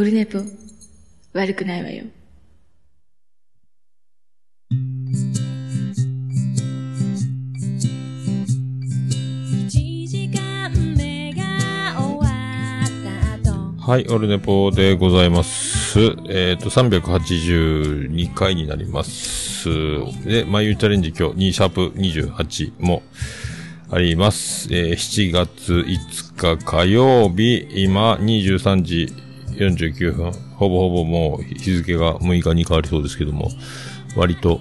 オルネポ、悪くないわよ。はい、オルネポでございます。えっ、ー、と、382回になります。で、眉チャレンジ今日2シャープ28もあります。えー、7月5日火曜日、今23時49分。ほぼほぼもう日付が6日に変わりそうですけども、割と、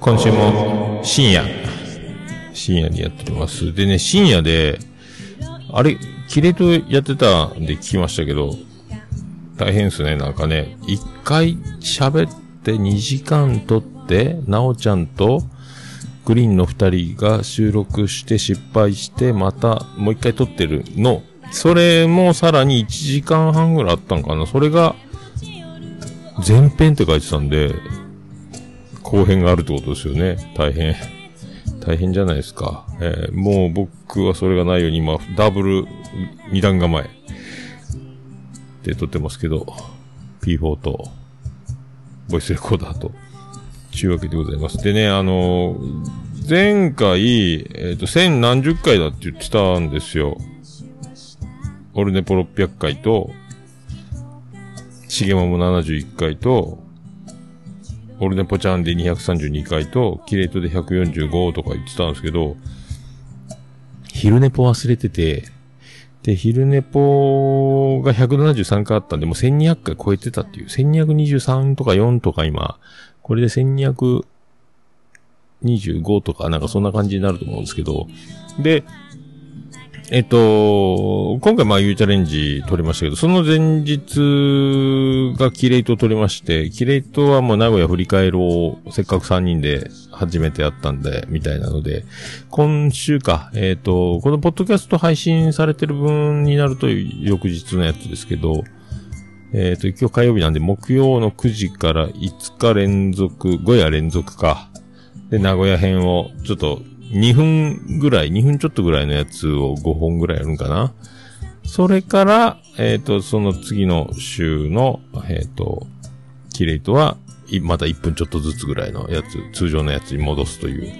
今週も深夜、深夜にやっております。でね、深夜で、あれ、キレとやってたんで聞きましたけど、大変ですね、なんかね。一回喋って2時間撮って、なおちゃんと、グリーンの二人が収録して失敗して、またもう一回撮ってるの。それもさらに1時間半ぐらいあったんかな。それが、前編って書いてたんで、後編があるってことですよね。大変。大変じゃないですか。えー、もう僕はそれがないように今、ダブル二段構えで撮ってますけど、P4 と、ボイスレコーダーと、ちゅうわけでございます。でね、あのー、前回、えっ、ー、と、千何十回だって言ってたんですよ。オルネポ600回と、しげもも71回と、オルネポちゃんで232回と、キレイトで145とか言ってたんですけど、昼ネポ忘れてて、で、昼ネポが173回あったんで、もう1200回超えてたっていう、1223とか4とか今、これで1225とかなんかそんな感じになると思うんですけど、で、えっと、今回まあ U チャレンジ撮りましたけど、その前日がキレイト撮りまして、キレイトはもう名古屋振り返ろう、せっかく3人で初めてやったんで、みたいなので、今週か、えっと、このポッドキャスト配信されてる分になると翌日のやつですけど、えっと、今日火曜日なんで木曜の9時から5日連続、5夜連続か。で、名古屋編をちょっと2分ぐらい、2分ちょっとぐらいのやつを5本ぐらいやるんかな。それから、えっ、ー、と、その次の週の、えっ、ー、と、キレイトは、また1分ちょっとずつぐらいのやつ、通常のやつに戻すという。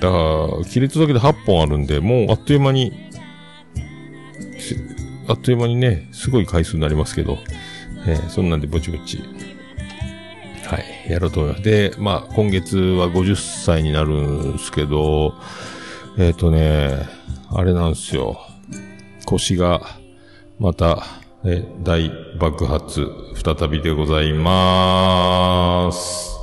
だから、キレイトだけで8本あるんで、もうあっという間に、あっという間にね、すごい回数になりますけど、えー、そんなんでぼちぼちはい、やろうと思います。で、まあ、今月は50歳になるんですけど、えっ、ー、とね、あれなんですよ。腰が、また、え、大爆発、再びでございまーす。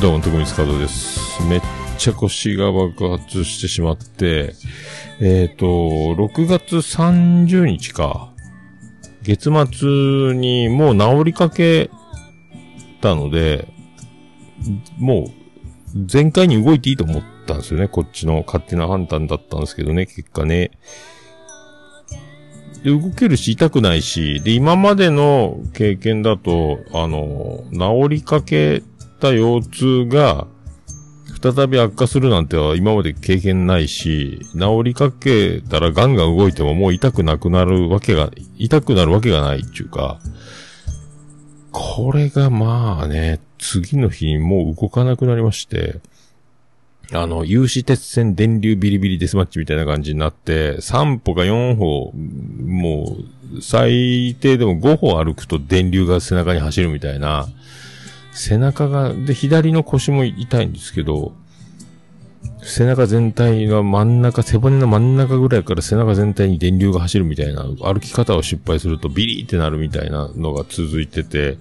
どうも、徳光カードです。めっちゃ腰が爆発してしまって、えっ、ー、と、6月30日か。月末にもう治りかけたので、もう、全開に動いていいと思ったんですよね。こっちの勝手な判断だったんですけどね、結果ね。で、動けるし、痛くないし、で、今までの経験だと、あの、治りかけた腰痛が、再び悪化するなんては今まで経験ないし、治りかけたらガンガン動いてももう痛くなくなるわけが、痛くなるわけがないっていうか、これがまあね、次の日にもう動かなくなりまして、あの、有刺鉄線電流ビリビリデスマッチみたいな感じになって、3歩か4歩、もう、最低でも5歩歩くと電流が背中に走るみたいな、背中が、で、左の腰も痛いんですけど、背中全体が真ん中、背骨の真ん中ぐらいから背中全体に電流が走るみたいな、歩き方を失敗するとビリーってなるみたいなのが続いてて、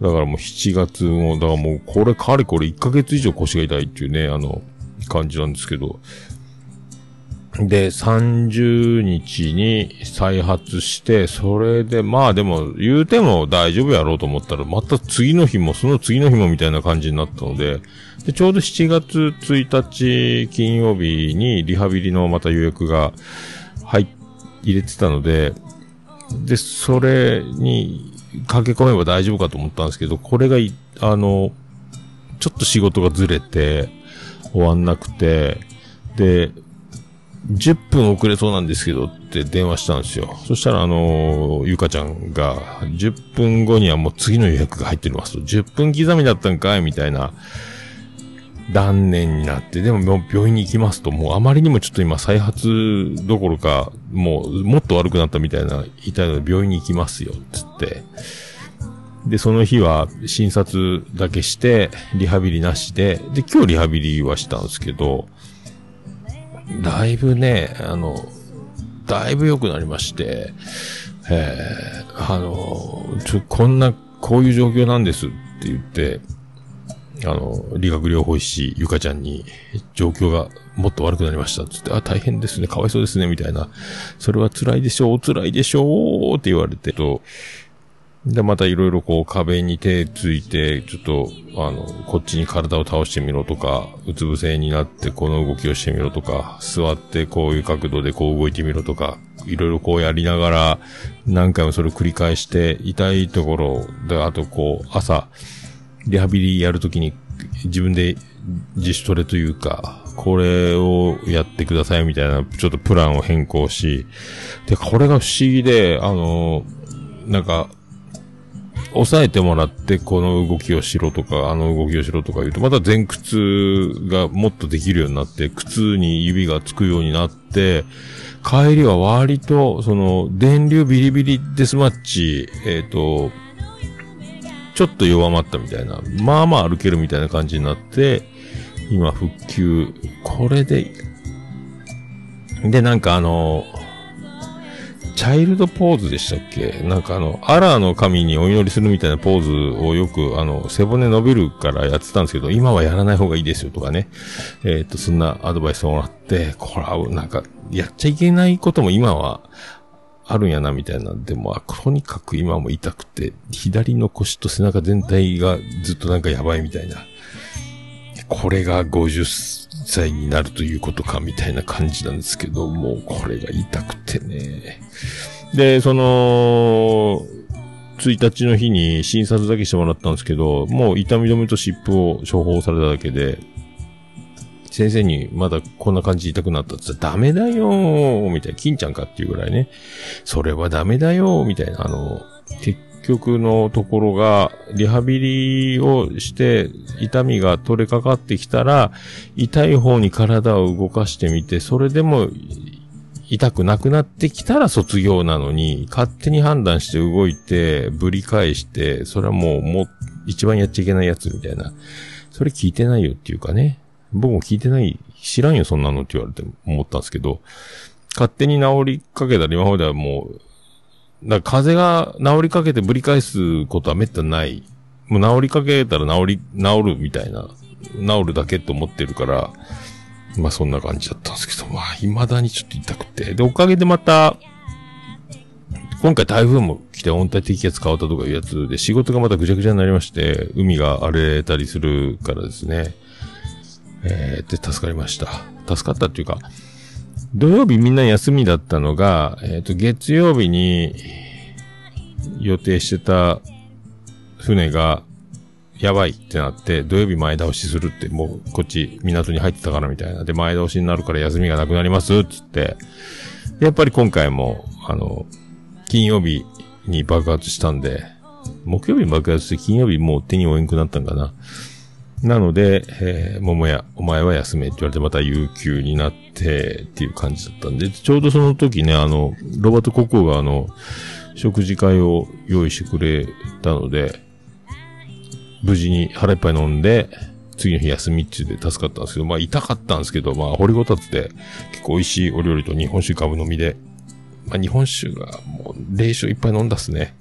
だからもう7月も、だからもうこれかれこれ1ヶ月以上腰が痛いっていうね、あの、感じなんですけど、で、30日に再発して、それで、まあでも、言うても大丈夫やろうと思ったら、また次の日も、その次の日もみたいな感じになったので、で、ちょうど7月1日金曜日にリハビリのまた予約が入、入れてたので、で、それに駆け込めば大丈夫かと思ったんですけど、これがあの、ちょっと仕事がずれて、終わんなくて、で、10分遅れそうなんですけどって電話したんですよ。そしたらあの、ゆかちゃんが、10分後にはもう次の予約が入ってますと、10分刻みだったんかいみたいな、断念になって、でも病院に行きますと、もうあまりにもちょっと今再発どころか、もうもっと悪くなったみたいな、痛いので病院に行きますよ、つって。で、その日は診察だけして、リハビリなしで、で、今日リハビリはしたんですけど、だいぶね、あの、だいぶ良くなりまして、えー、あの、ちょ、こんな、こういう状況なんですって言って、あの、理学療法士ゆかちゃんに、状況がもっと悪くなりました。つって、あ、大変ですね、かわいそうですね、みたいな。それは辛いでしょう、辛いでしょうって言われてと、で、またいろいろこう壁に手ついて、ちょっと、あの、こっちに体を倒してみろとか、うつ伏せになってこの動きをしてみろとか、座ってこういう角度でこう動いてみろとか、いろいろこうやりながら、何回もそれを繰り返して、痛いところで、あとこう、朝、リハビリやるときに自分で自主トレというか、これをやってくださいみたいな、ちょっとプランを変更し、で、これが不思議で、あの、なんか、押さえてもらってこの動きをしろとか、あの動きをしろとか言うと、また前屈がもっとできるようになって、靴に指がつくようになって、帰りは割と、その、電流ビリビリデスマッチ、えっ、ー、と、ちょっと弱まったみたいな、まあまあ歩けるみたいな感じになって、今復旧、これで、で、なんかあの、チャイルドポーズでしたっけ？なんかあの、アラーの神にお祈りするみたいなポーズをよく、あの、背骨伸びるからやってたんですけど、今はやらない方がいいですよとかね。えっ、と、そんなアドバイスをもらって、これは、なんか、やっちゃいけないことも今は、あるんやな、みたいな。でも、とにかく今も痛くて、左の腰と背中全体がずっとなんかやばいみたいな。これが50歳になるということか、みたいな感じなんですけど、もうこれが痛くてね。で、その、1日の日に診察だけしてもらったんですけど、もう痛み止めと湿布を処方されただけで、先生にまだこんな感じ痛くなったって言ったらダメだよーみたいな、金ちゃんかっていうぐらいね。それはダメだよーみたいな、あの、結局のところが、リハビリをして、痛みが取れかかってきたら、痛い方に体を動かしてみて、それでも、痛くなくなってきたら卒業なのに、勝手に判断して動いて、ぶり返して、それはもう、もう、一番やっちゃいけないやつみたいな。それ聞いてないよっていうかね。僕も聞いてない、知らんよそんなのって言われて思ったんですけど、勝手に治りかけたら今まではもう、だ風が治りかけてぶり返すことはめったにない。もう治りかけたら治り、治るみたいな。治るだけって思ってるから、まあそんな感じだったんですけど、まあ未だにちょっと痛くて。で、おかげでまた、今回台風も来て温帯低気圧変わったとかいうやつで仕事がまたぐちゃぐちゃになりまして、海が荒れたりするからですね。えー、で、助かりました。助かったっていうか、土曜日みんな休みだったのが、えっ、ー、と、月曜日に予定してた船が、やばいってなって、土曜日前倒しするって、もうこっち港に入ってたからみたいな。で、前倒しになるから休みがなくなりますっつって。やっぱり今回も、あの、金曜日に爆発したんで、木曜日に爆発して金曜日もう手に負えんくなったんかな。なので、えー、桃屋、お前は休めって言われてまた有給になってっていう感じだったんで、ちょうどその時ね、あの、ロバート国王があの、食事会を用意してくれたので、無事に腹いっぱい飲んで、次の日休みっちで助かったんですけど、まあ痛かったんですけど、まあ掘りごたつで結構美味しいお料理と日本酒ガブ飲みで、まあ日本酒がもう冷酒いっぱい飲んだっすね。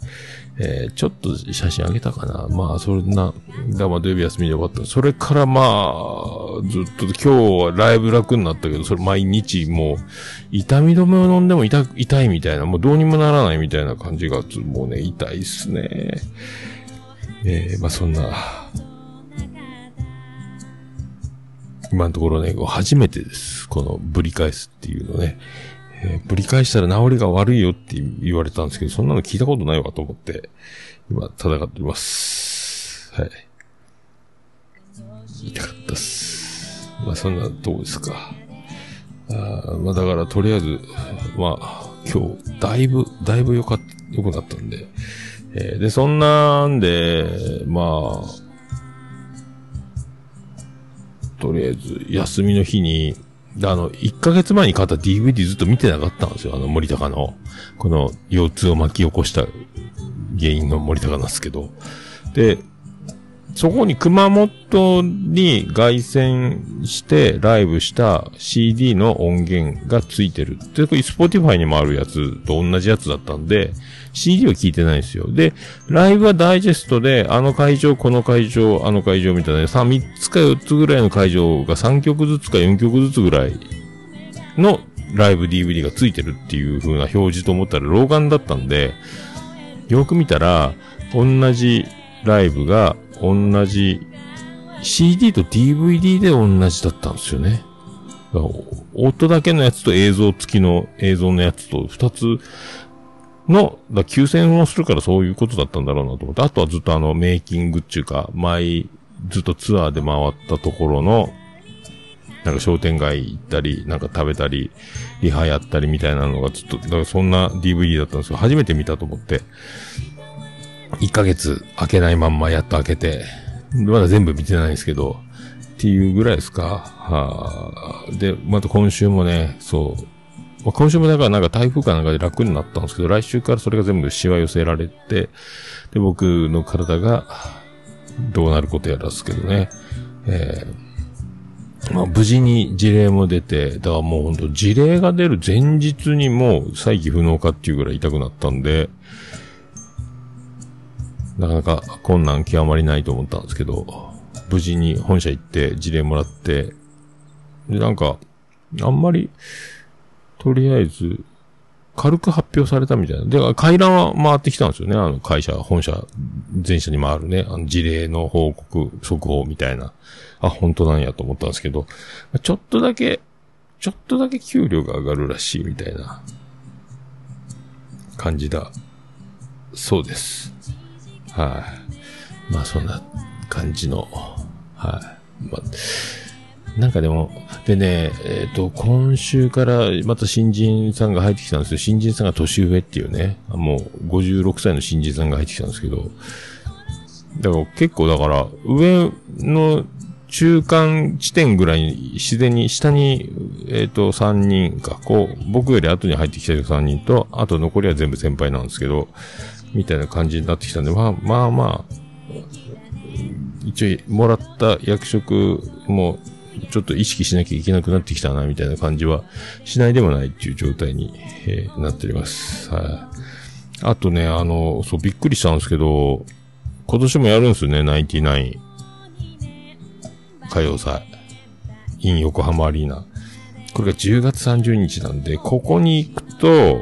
えー、ちょっと写真あげたかな。まあ、そんな、だま土曜日休みで終わった。それからまあ、ずっと今日はライブ楽になったけど、それ毎日もう、痛み止めを飲んでも痛、痛いみたいな、もうどうにもならないみたいな感じが、もうね、痛いっすね。えー、まあそんな、今のところね、初めてです。このぶり返すっていうのね。えー、ぶり返したら治りが悪いよって言われたんですけど、そんなの聞いたことないわと思って、今戦っております。はい。言いたかったっす。まあそんなとこですか。あまあだからとりあえず、まあ今日、だいぶ、だいぶ良かった、良くなったんで、えー、で、そんなんで、まあ、とりあえず休みの日に、であの、1ヶ月前に買った DVD ずっと見てなかったんですよ。あの、森高の、この腰痛を巻き起こした原因の森高なんですけど。で、そこに熊本に凱旋してライブした CD の音源がついてる。で、これ Spotify にもあるやつと同じやつだったんで、CD は聞いてないんですよ。で、ライブはダイジェストで、あの会場、この会場、あの会場みたいな、3、3つか4つぐらいの会場が3曲ずつか4曲ずつぐらいのライブ DVD がついてるっていう風な表示と思ったら老眼だったんで、よく見たら、同じライブが同じ CD と DVD で同じだったんですよね。音だけのやつと映像付きの映像のやつと二つの、だ9000をするからそういうことだったんだろうなと思って、あとはずっとあのメイキングっていうか、前、ずっとツアーで回ったところの、なんか商店街行ったり、なんか食べたり、リハやったりみたいなのがずっと、だからそんな DVD だったんですよ。初めて見たと思って。1ヶ月開けないまんまやっと開けて、まだ全部見てないんですけど、っていうぐらいですか。はあ、で、また今週もね、そう。まあ、今週もだからなんか台風かなんかで楽になったんですけど、来週からそれが全部シワ寄せられて、で、僕の体がどうなることやらすけどね。えー、まあ、無事に事例も出て、だからもうほんと事例が出る前日にもう再起不能かっていうぐらい痛くなったんで、なかなか困難極まりないと思ったんですけど、無事に本社行って事例もらって、で、なんか、あんまり、とりあえず、軽く発表されたみたいな。で、回覧は回ってきたんですよね。あの会社、本社、全社に回るね。あの事例の報告、速報みたいな。あ、本当なんやと思ったんですけど、ちょっとだけ、ちょっとだけ給料が上がるらしいみたいな感じだ。そうです。はい、まあそんな感じの、はい、まあ、なんかでも、でね、えっ、ー、と、今週からまた新人さんが入ってきたんですよ。新人さんが年上っていうね、もう56歳の新人さんが入ってきたんですけど、だから結構だから、上の中間地点ぐらいに自然に下に、えっ、ー、と、3人か、こう、僕より後に入ってきた3人と、あと残りは全部先輩なんですけど、みたいな感じになってきたんで、まあまあまあ、一応もらった役職もちょっと意識しなきゃいけなくなってきたな、みたいな感じはしないでもないっていう状態に、えー、なっております。はい。あとね、あの、そう、びっくりしたんですけど、今年もやるんですよね、ナインティナイン。歌謡祭。in 横浜アリーナ。これが10月30日なんで、ここに行くと、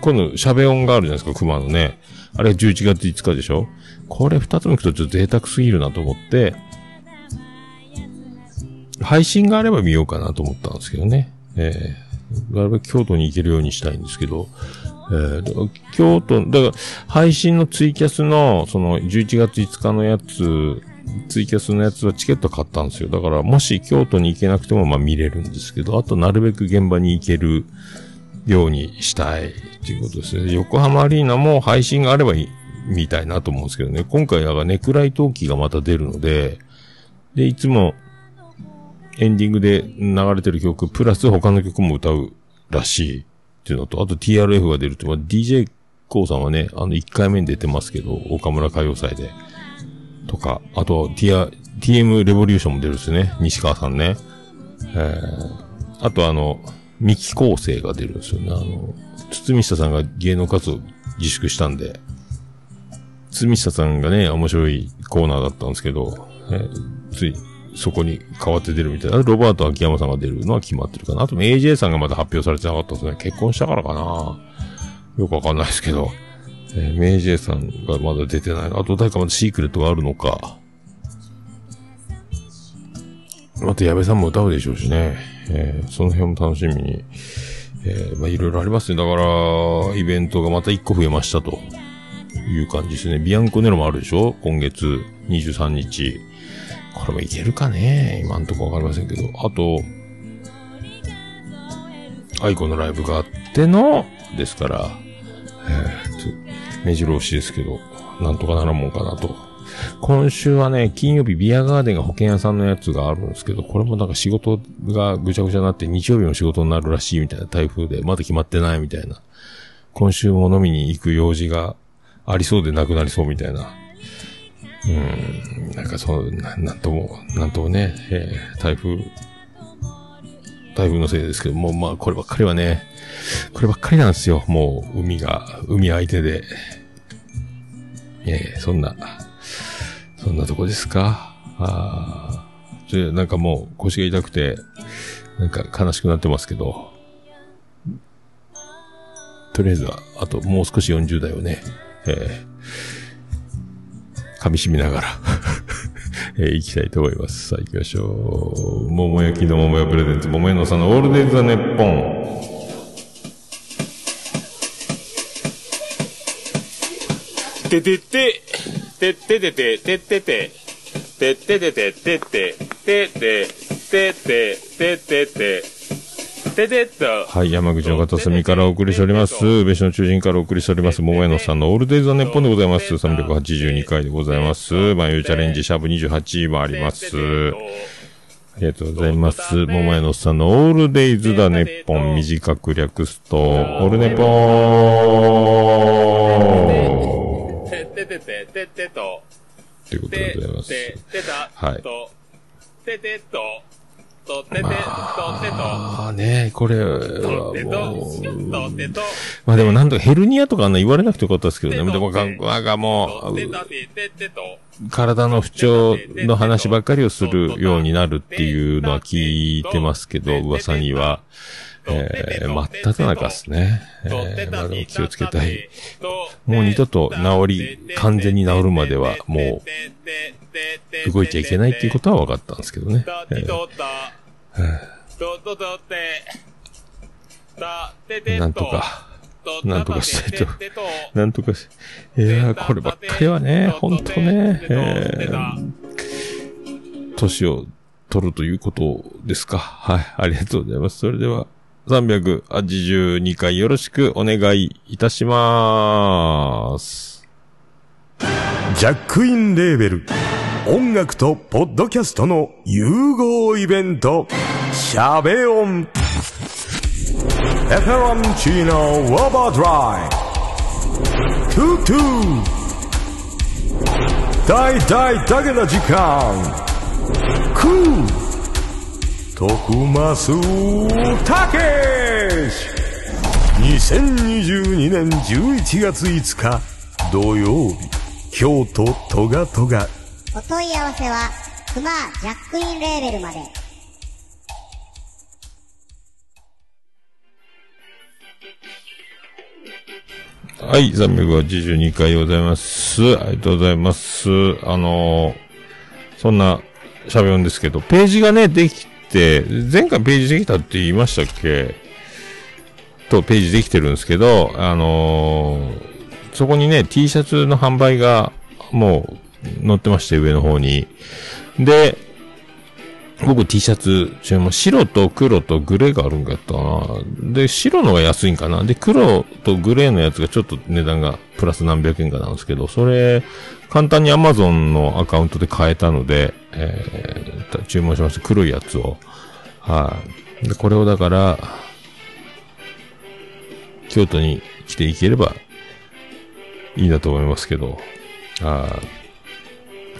今度、喋音があるじゃないですか、熊のね。あれ11月5日でしょこれ二つも行くとちょっと贅沢すぎるなと思って、配信があれば見ようかなと思ったんですけどね。えー、なるべく京都に行けるようにしたいんですけど、えー、京都、だから、配信のツイキャスの、その、11月5日のやつ、ツイキャスのやつはチケット買ったんですよ。だから、もし京都に行けなくても、まあ見れるんですけど、あと、なるべく現場に行けるようにしたいっていうことですね。横浜アリーナも配信があればいい、みたいなと思うんですけどね。今回はネクライトーキーがまた出るので、で、いつもエンディングで流れてる曲、プラス他の曲も歌うらしいっていうのと、あと TRF が出るって、まあ、DJ コーさんはね、あの1回目に出てますけど、岡村歌謡祭で。とか、あと TR、TM レボリューションも出るっすね。西川さんね。えー、あとあの、三木構成が出るんですよね。あの、堤下さんが芸能活動自粛したんで、堤下さんがね、面白いコーナーだったんですけど、えー、つい、そこに変わって出るみたいな。ロバート秋山さんが出るのは決まってるかな。あと AJ さんがまだ発表されてなかったですね。結婚したからかな。よくわかんないですけど。えー、AJ さんがまだ出てない。あと誰かまだシークレットがあるのか。また矢部さんも歌うでしょうしね。えー、その辺も楽しみに。えー、まあいろいろありますね。だから、イベントがまた1個増えましたと。いう感じですね。ビアンコネロもあるでしょ？今月23日。これもいけるかね？今んとこわかりませんけど。あと、アイコのライブがあっての、ですから、えー、ちょ目白押しですけど、なんとかならんもんかなと。今週はね、金曜日ビアガーデンが保険屋さんのやつがあるんですけど、これもなんか仕事がぐちゃぐちゃになって日曜日も仕事になるらしいみたいな台風で、まだ決まってないみたいな。今週も飲みに行く用事がありそうでなくなりそうみたいな。うん、なんかそう、ななんとも、なんともね、えー台風、台風のせいですけど、もまあこればっかりはね、こればっかりなんですよ。もう海が、海相手で。えー、そんな、そんなとこですかああ、ちょなんかもう腰が痛くて、なんか悲しくなってますけど、とりあえずは、あともう少し40代をね、えー、噛み締めながら、えー、行きたいと思います。さあ行きましょう。桃焼きの桃屋プレゼンツ、桃屋のさんのオールデイズ・ザ・ネッポン。ててて、てててて、ててて、てててて、てて、てて、てて、ててて、ててと。はい、山口の片隅からお送りしております。宇部市の中心からお送りしております。桃屋のさんのオールデイズ・ザ・ネッポンでございます。382回でございます。まあ、いうチャレンジ、シャープ28もあります。ありがとうございます。桃屋のさんのオールデイズ・ザ・ネッポン、短く略すと、オールネポーてててて、ててと。ということでてございます。ててた。はいと。ててと。とてて、とてと。ああね、これは。もう、とてと。まあでもなんとヘルニアとかあんな言われなくてよかったですけどね。でも、なんかもう、体の不調の話ばっかりをするようになるっていうのは聞いてますけど、噂には。えー、真っ只中ですね。えー、まあでも気をつけたい。もう二度と治り、完全に治るまではもう動いちゃいけないっていうことは分かったんですけどね。えーなんとか、なんとかしたいと。なんとかし、いやーこればっかりはね、ほんとね、えー、年を取るということですか。はい、ありがとうございます。それでは、382回よろしくお願いいたします。ジャックインレーベル音楽とポッドキャストの融合イベント「シャベオン」「エフェロンチーノウォーバードライ」「トゥトゥ」「大大だけな時間」「クー」「徳マスたけし」2022年11月5日土曜日京都トガトガお問い合わせは、クマジャックインレーベルまで。はい、382回でございます。ありがとうございます。あのーそんな喋るんですけど、ページがね、できて、前回ページできたって言いましたっけ？と、ページできてるんですけど、あのーそこにね、T シャツの販売が、もう、載ってまして、上の方に。で、僕 T シャツ、注文、白と黒とグレーがあるんかったな。で、白のが安いんかな。で、黒とグレーのやつがちょっと値段がプラス何百円かなんですけど、それ、簡単に Amazon のアカウントで買えたので、えー、注文しました。黒いやつを。はい。で、これをだから、京都に来ていければいいなと思いますけど、はい。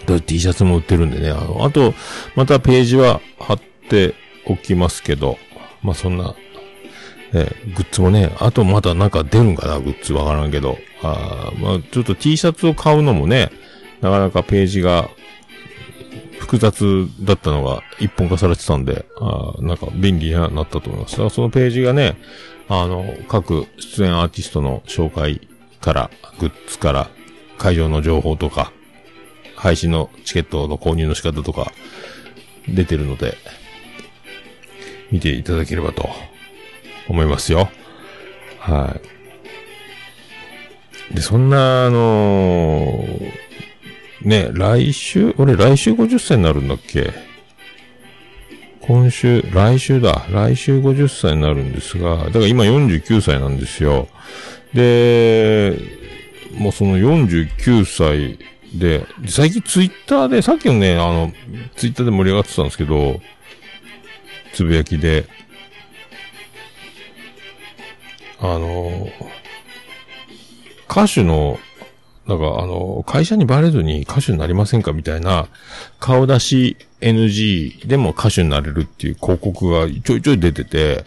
で T シャツも売ってるんでね。あの、あと、またページは貼っておきますけど、まあ、そんな、えーグッズもね、あとまだなんか出るんかな、グッズわからんけど。あまあ、ちょっと T シャツを買うのもね、なかなかページが複雑だったのが一本化されてたんで、あなんか便利になったと思います。だからそのページがね、あの、各出演アーティストの紹介から、グッズから、会場の情報とか、配信のチケットの購入の仕方とか、出てるので、見ていただければと思いますよ。はい。で、そんな、あのーね、来週、俺来週50歳になるんだっけ？今週、来週だ。来週50歳になるんですが、だから今49歳なんですよ。で、もうその49歳で、最近ツイッターで、さっきのね、あの、ツイッターで盛り上がってたんですけど、つぶやきで、あの、歌手の、なんかあの、会社にバレずに歌手になりませんかみたいな、顔出し NG でも歌手になれるっていう広告がちょいちょい出てて、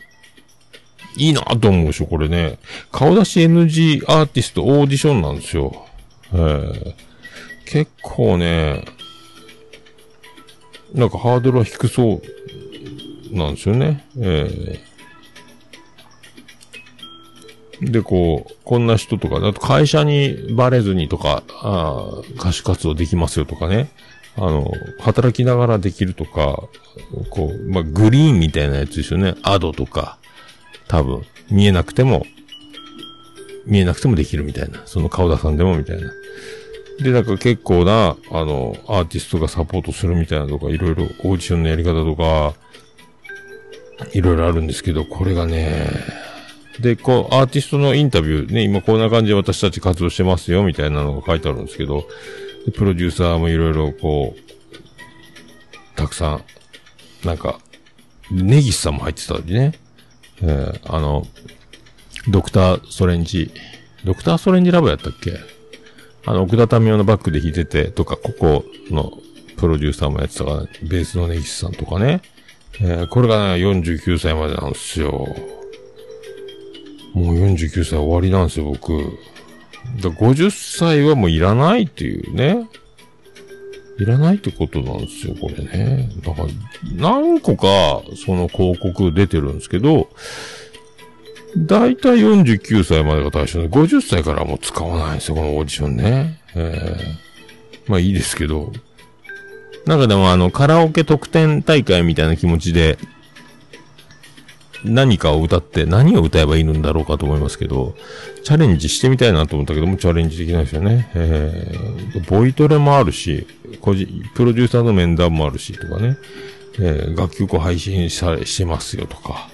いいなと思うでしょ、これね。顔出し NG アーティストオーディションなんですよ。えー、結構ね、なんかハードルは低そうなんですよね。えー、で、こう、こんな人とか、あと会社にバレずにとか、あ歌手活動できますよとかね。あの、働きながらできるとか、こう、まあ、グリーンみたいなやつですよね。アドとか、多分、見えなくても、見えなくてもできるみたいな。その顔出さんでもみたいな。で、なんか結構な、あの、アーティストがサポートするみたいなとか、いろいろオーディションのやり方とか、いろいろあるんですけど、これがね、で、こう、アーティストのインタビューね、今こんな感じで私たち活動してますよ、みたいなのが書いてあるんですけど、プロデューサーもいろいろこう、たくさん、なんか、ネギスさんも入ってたりね。えー、あの、ドクター・ストレンジ、ドクター・ストレンジラボやったっけ？あの、奥田民生のバックで弾いてて、とか、ここのプロデューサーもやってたから、ベースのネギスさんとかね。えー、これがね、49歳までなんですよ。もう49歳終わりなんですよ、僕。だ50歳はもういらないっていうね。いらないってことなんですよ、これね。だから、何個か、その広告出てるんですけど、だいたい49歳までが対象で、50歳からはもう使わないんですよ、このオーディションね。えー、まあいいですけど。なんかでもあの、カラオケ特典大会みたいな気持ちで、何かを歌って何を歌えばいいんだろうかと思いますけど、チャレンジしてみたいなと思ったけども、チャレンジできないですよね。えー、ボイトレもあるし、個人、プロデューサーの面談もあるし、とかね。えー、楽曲を配信され、してますよとか、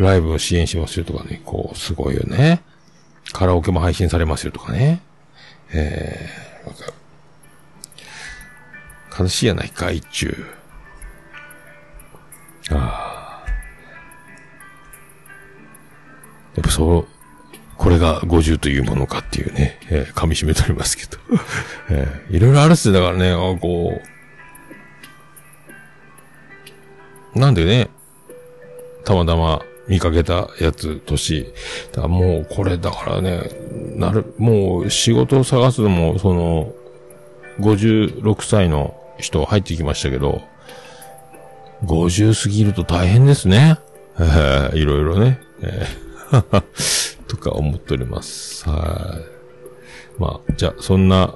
ライブを支援しますよとかね、こう、すごいよね。カラオケも配信されますよとかね。えー、わかる。悲しいやないか、一中。ああ。やっぱそう、これが50というものかっていうね、えー、噛み締めておりますけど。えー、いろいろあるっすだからね、あこう、なんでね、たまたま見かけたやつ、年。だもうこれだからね、なる、もう仕事を探すのも、その、56歳の人入ってきましたけど、50過ぎると大変ですね。いろいろね。とか思っております。はい。まあ、じゃあ、そんな、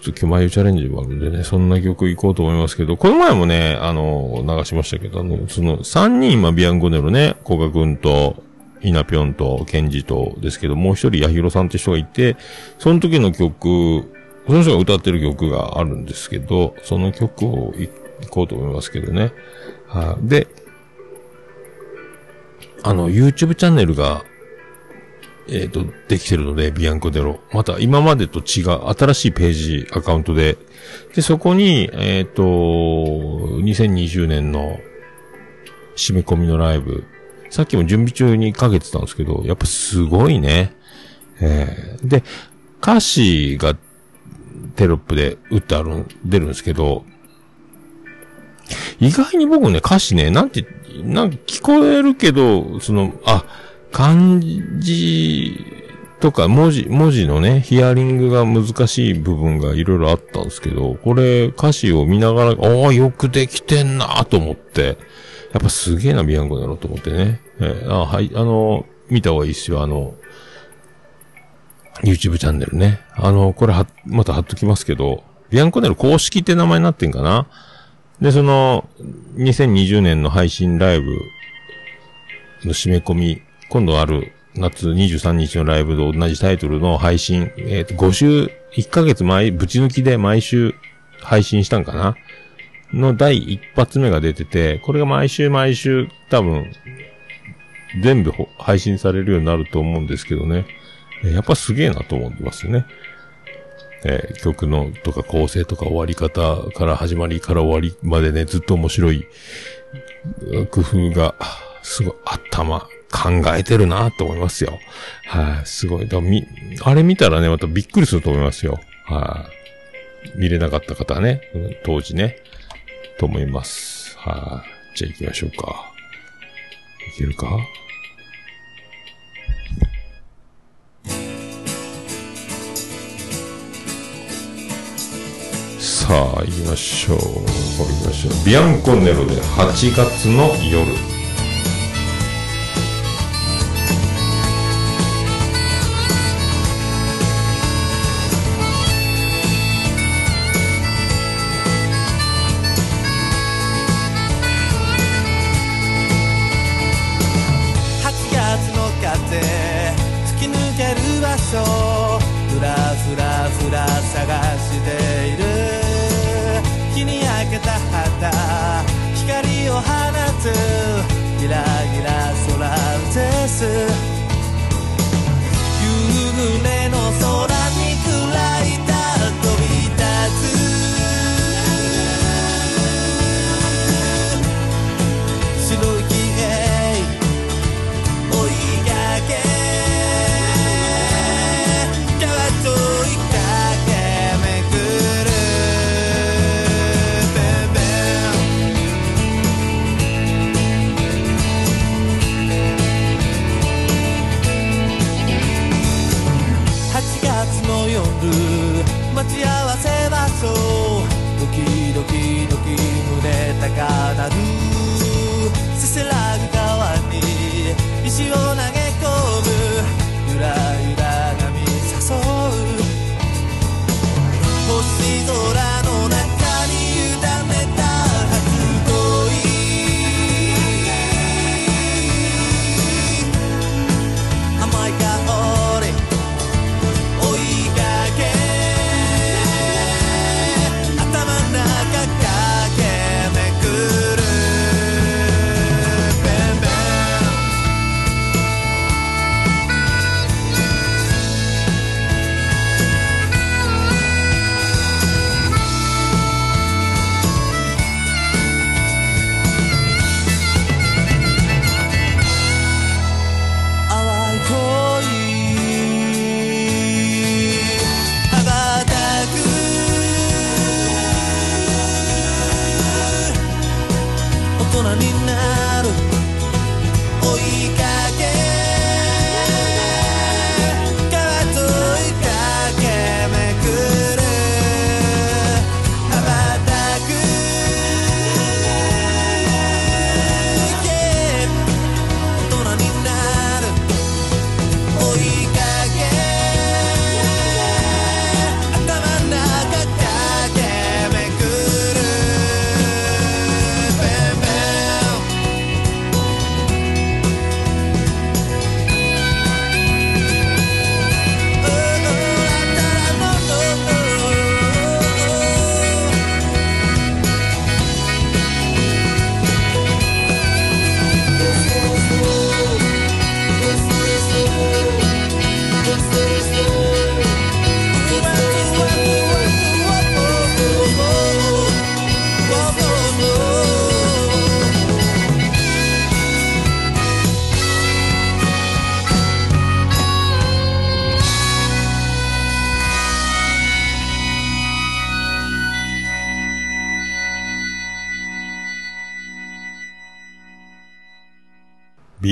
ちょっと今日眉チャレンジもあるんでね、そんな曲行こうと思いますけど、この前もね、あの、流しましたけど、あの、その、3人今、ビアンゴネロね、コガ君と、イナピョンと、ケンジとですけど、もう一人、ヤヒロさんって人がいて、その時の曲、その人が歌ってる曲があるんですけど、その曲を行こうと思いますけどね。はい、で、あの、YouTube チャンネルが、えっ、ー、と、できてるので、ビアンコデロ。また、今までと違う、新しいページ、アカウントで。で、そこに、えっ、ー、と、2020年の、締め込みのライブ。さっきも準備中にかけてたんですけど、やっぱすごいね。えー、で、歌詞がテロップで打ってある、出るんですけど、意外に僕ね、歌詞ね、なんて、なんか聞こえるけど、その、あ、漢字とか文字、文字のね、ヒアリングが難しい部分がいろいろあったんですけど、これ歌詞を見ながら、ああ、よくできてんなと思って、やっぱすげえな、ビアンコだろうと思ってね。えー、あはい、あの、見た方がいいっすよ、あの、YouTube チャンネルね。あの、これは、また貼っときますけど、ビアンコネル公式って名前になってんかな？で、その、2020年の配信ライブの締め込み、今度ある夏23日のライブと同じタイトルの配信、えっ、ー、と、5週1ヶ月前、ぶち抜きで毎週配信したんかな？の第一発目が出てて、これが毎週毎週多分、全部配信されるようになると思うんですけどね。やっぱすげえなと思いますね。えー曲のとか構成とか終わり方から始まりから終わりまでね、ずっと面白い工夫が、すごい頭、考えてるなと思いますよ。はい、すごい。だみ、あれ見たらね、またびっくりすると思いますよ。はい、見れなかった方はね、当時ね、と思います。はい、じゃあ行きましょうか。いけるか？さあ、行きましょう。行きましょう。ビアンコネロで8月の夜。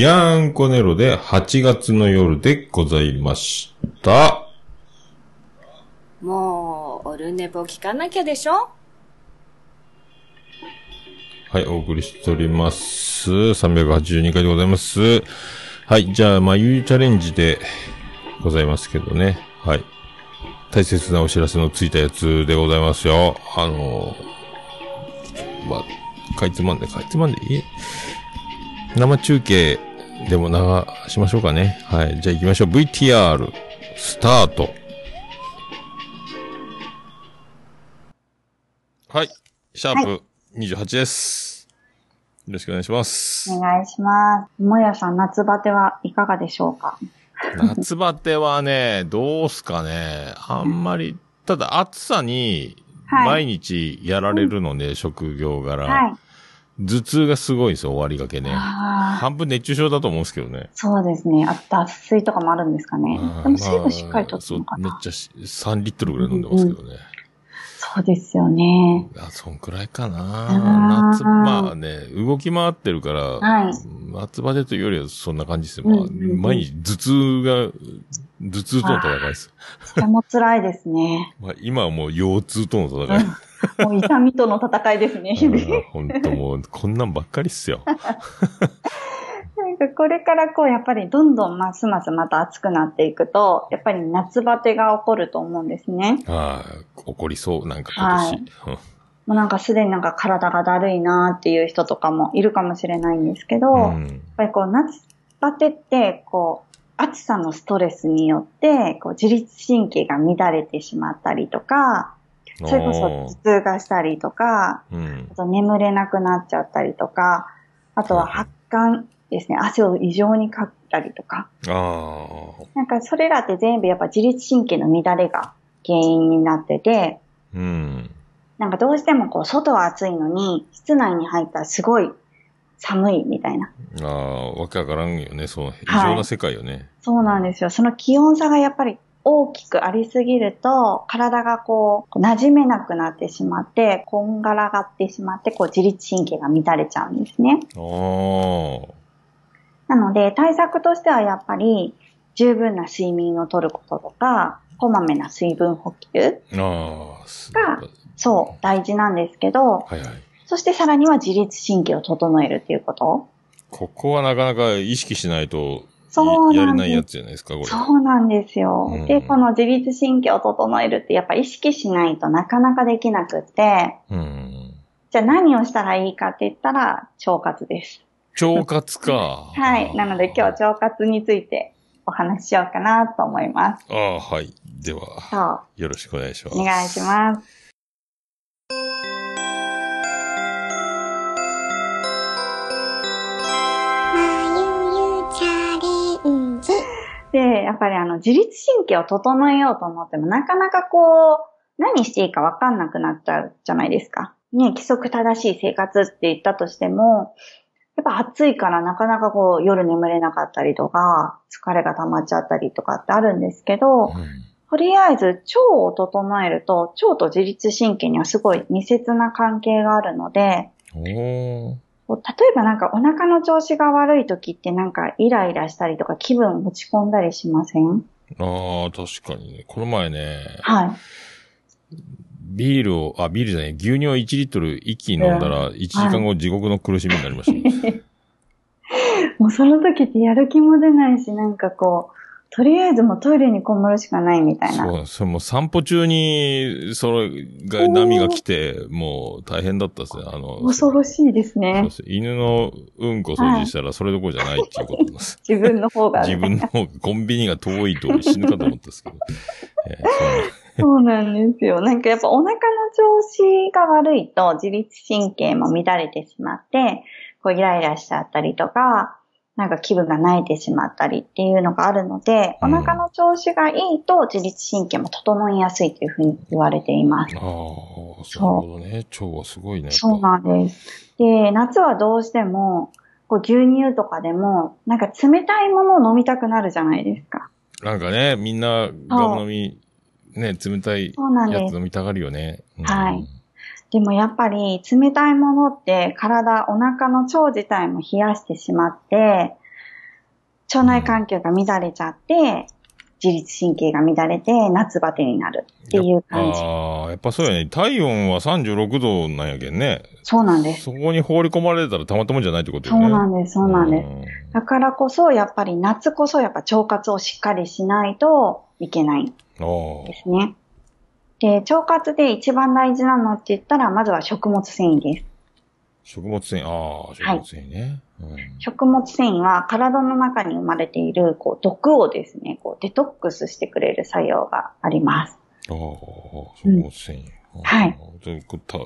ビアンコネロで8月の夜でございました。もう、オルネポ聞かなきゃでしょ？はい、お送りしております。382回でございます。はい、じゃあ、まあ、ゆうチャレンジでございますけどね。はい。大切なお知らせのついたやつでございますよ。あのーまあ、かいつまんで、かいつまんでいい？生中継でも流しましょうかね。はい。じゃあ行きましょう。VTR、スタート。はい。シャープ28です。よろしくお願いします。お願いします。もやさん、夏バテはいかがでしょうか？夏バテはね、どうすかね。あんまり、ただ暑さに毎日やられるので、はい、職業柄。はい頭痛がすごいんですよ、終わりがけね。ああ、半分熱中症だと思うんですけどね。そうですね。あ脱水とかもあるんですかね。でも水分しっかりとってのか、な。めっちゃし3リットルぐらい飲んでますけどね。そうですよね。あ、そんくらいかあな。ー夏、まあね、動き回ってるから、はい夏バテというよりはそんな感じですよ。まあ、うんうんうん毎日頭痛が、頭痛との戦いです。それも辛いですね。まあ、今はもう腰痛との戦い。もう痛みとの戦いですね、日々。本当もう、こんなんばっかりっすよ。なんかこれからこう、やっぱりどんどんますますまた暑くなっていくと、やっぱり夏バテが起こると思うんですね。ああ、怒りそう、なんか今年。うんもうなんかすでになんか体がだるいなっていう人とかもいるかもしれないんですけど、やっうんぱりこう夏バテって、こう、暑さのストレスによって、こう自律神経が乱れてしまったりとか、それこそ頭痛がしたりとか、うんあ。と眠れなくなっちゃったりとか、あとは発汗ですね、汗を異常にかったりとか、あなんかそれらって全部やっぱ自律神経の乱れが原因になってて、あ、うん。なんかどうしてもこう外は暑いのに、室内に入ったらすごい寒いみたいな。ああ、わけわからんよね。その異常な世界よね。そうなんですよ。その気温差がやっぱり大きくありすぎると、体がこう、馴染めなくなってしまって、こんがらがってしまって、こう自律神経が乱れちゃうんですね。ああ。なので、対策としてはやっぱり、十分な睡眠をとることとか、こまめな水分補給、がそう、大事なんですけど、はいはい。そしてさらには自律神経を整えるっていうこと。ここはなかなか意識しないと、そうやれなんです。ないやつじゃないですか、これ。そうなんですよ。うんで、この自律神経を整えるってやっぱ意識しないとなかなかできなくって、うん。じゃあ何をしたらいいかって言ったら、腸活です。腸活か。はい。なので今日腸活についてお話ししようかなと思います。ああ、はい。では、そう。よろしくお願いします。お願いします。やっぱりあの、自律神経を整えようと思っても、なかなかこう、何していいかわかんなくなっちゃうじゃないですか。ね、規則正しい生活って言ったとしても、やっぱ暑いからなかなかこう、夜眠れなかったりとか、疲れが溜まっちゃったりとかってあるんですけど、うんとりあえず腸を整えると、腸と自律神経にはすごい密接な関係があるので、例えばなんかお腹の調子が悪い時ってなんかイライラしたりとか気分落ち込んだりしません？ああ、確かにね。この前ね、はい。ビールを、あ、ビールじゃない、牛乳を1リットル一気に飲んだら、1時間後地獄の苦しみになりましたね。もうその時ってやる気も出ないし、なんかこう、とりあえずもうトイレにこもるしかないみたいな。そう、それもう散歩中に、それが、波が来て、もう大変だったですね。あの、恐ろしいですそうねで。す犬のうんこ掃除したらそれどころじゃないっていうことです。自分の方が、ね。自分のコンビニが遠いと死ぬかと思ったんですけど。え ーそうなんですよ。なんかやっぱお腹の調子が悪いと自律神経も乱れてしまって、こうイライラしちゃったりとか、なんか気分が泣いてしまったりっていうのがあるので、うんお腹の調子がいいと自律神経も整いやすいというふうに言われています。ああ、なるほどね。腸はすごいね。そうなんです。で、夏はどうしても、こう牛乳とかでも、なんか冷たいものを飲みたくなるじゃないですか。なんかね、みんなガム飲み、ね、冷たいやつ飲みたがるよね。うんはい。でもやっぱり冷たいものって体、お腹の腸自体も冷やしてしまって、腸内環境が乱れちゃって、自律神経が乱れて夏バテになるっていう感じ。ああ、やっぱそうやね。体温は36度なんやけんね。そうなんです。そこに放り込まれたらたまったもんじゃないってことよそうね。なんです、そうなんです。す。だからこそ、やっぱり夏こそやっぱ腸活をしっかりしないといけないですね。で、腸活で一番大事なのって言ったら、まずは食物繊維です。食物繊維、ああ、食物繊維ね。うん食物繊維は体の中に生まれているこう毒をですね、こうデトックスしてくれる作用があります。ああ、食物繊維。はいでこうた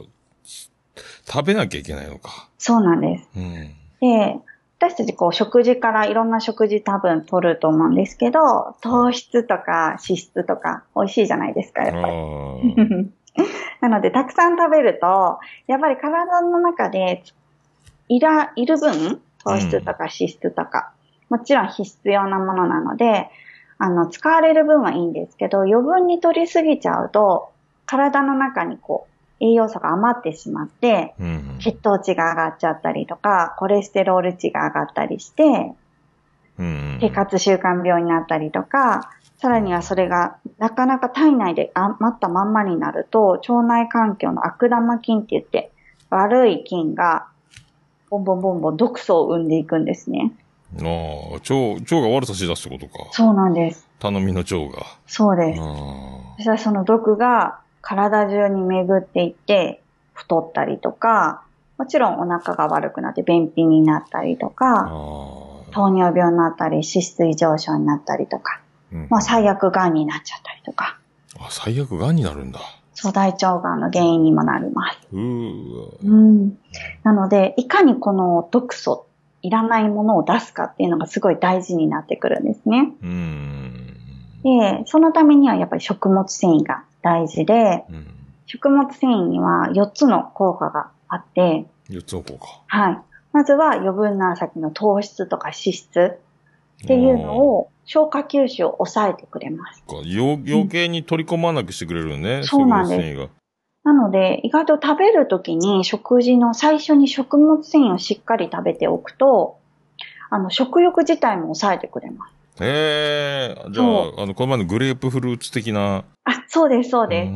食べなきゃいけないのか。そうなんです。うん。で、私たちこう食事からいろんな食事多分取ると思うんですけど、糖質とか脂質とか美味しいじゃないですか、やっぱり。あ なので、たくさん食べると、やっぱり体の中で、いら、いる分、糖質とか脂質とか、もちろん必要なものなので、あの、使われる分はいいんですけど、余分に取りすぎちゃうと、体の中にこう、栄養素が余ってしまって。血糖値が上がっちゃったりとか、コレステロール値が上がったりして、うん。生活習慣病になったりとか、さらにはそれがなかなか体内で余ったまんまになると、腸内環境の悪玉菌って言って、悪い菌が、ボンボンボンボン毒素を生んでいくんですね。ああ、腸、腸が悪さし出すってことか。そうなんです。頼みの腸が。そうです。あそしたらその毒が体中に巡っていって、太ったりとか、もちろんお腹が悪くなって便秘になったりとあ。か、あ糖尿病になったり、脂質異常症になったりとか、うんまあ最悪癌になっちゃったりとか、あ、最悪癌になるんだ。そう大腸がんの原因にもなります。うん。なので、いかにこの毒素、いらないものを出すかっていうのがすごい大事になってくるんですね。うん。で、そのためにはやっぱり食物繊維が大事で、うん。食物繊維には4つの効果があって、四つの効果。はい。まずは余分なさっきの糖質とか脂質っていうのを消化吸収を抑えてくれます。余計に取り込まなくしてくれるよね。そうなんです食物繊維が。なので、意外と食べるときに食事の最初に食物繊維をしっかり食べておくと、あの、食欲自体も抑えてくれます。ええじゃそあ、あの、この前のグレープフルーツ的な。あ、そうです、そうです。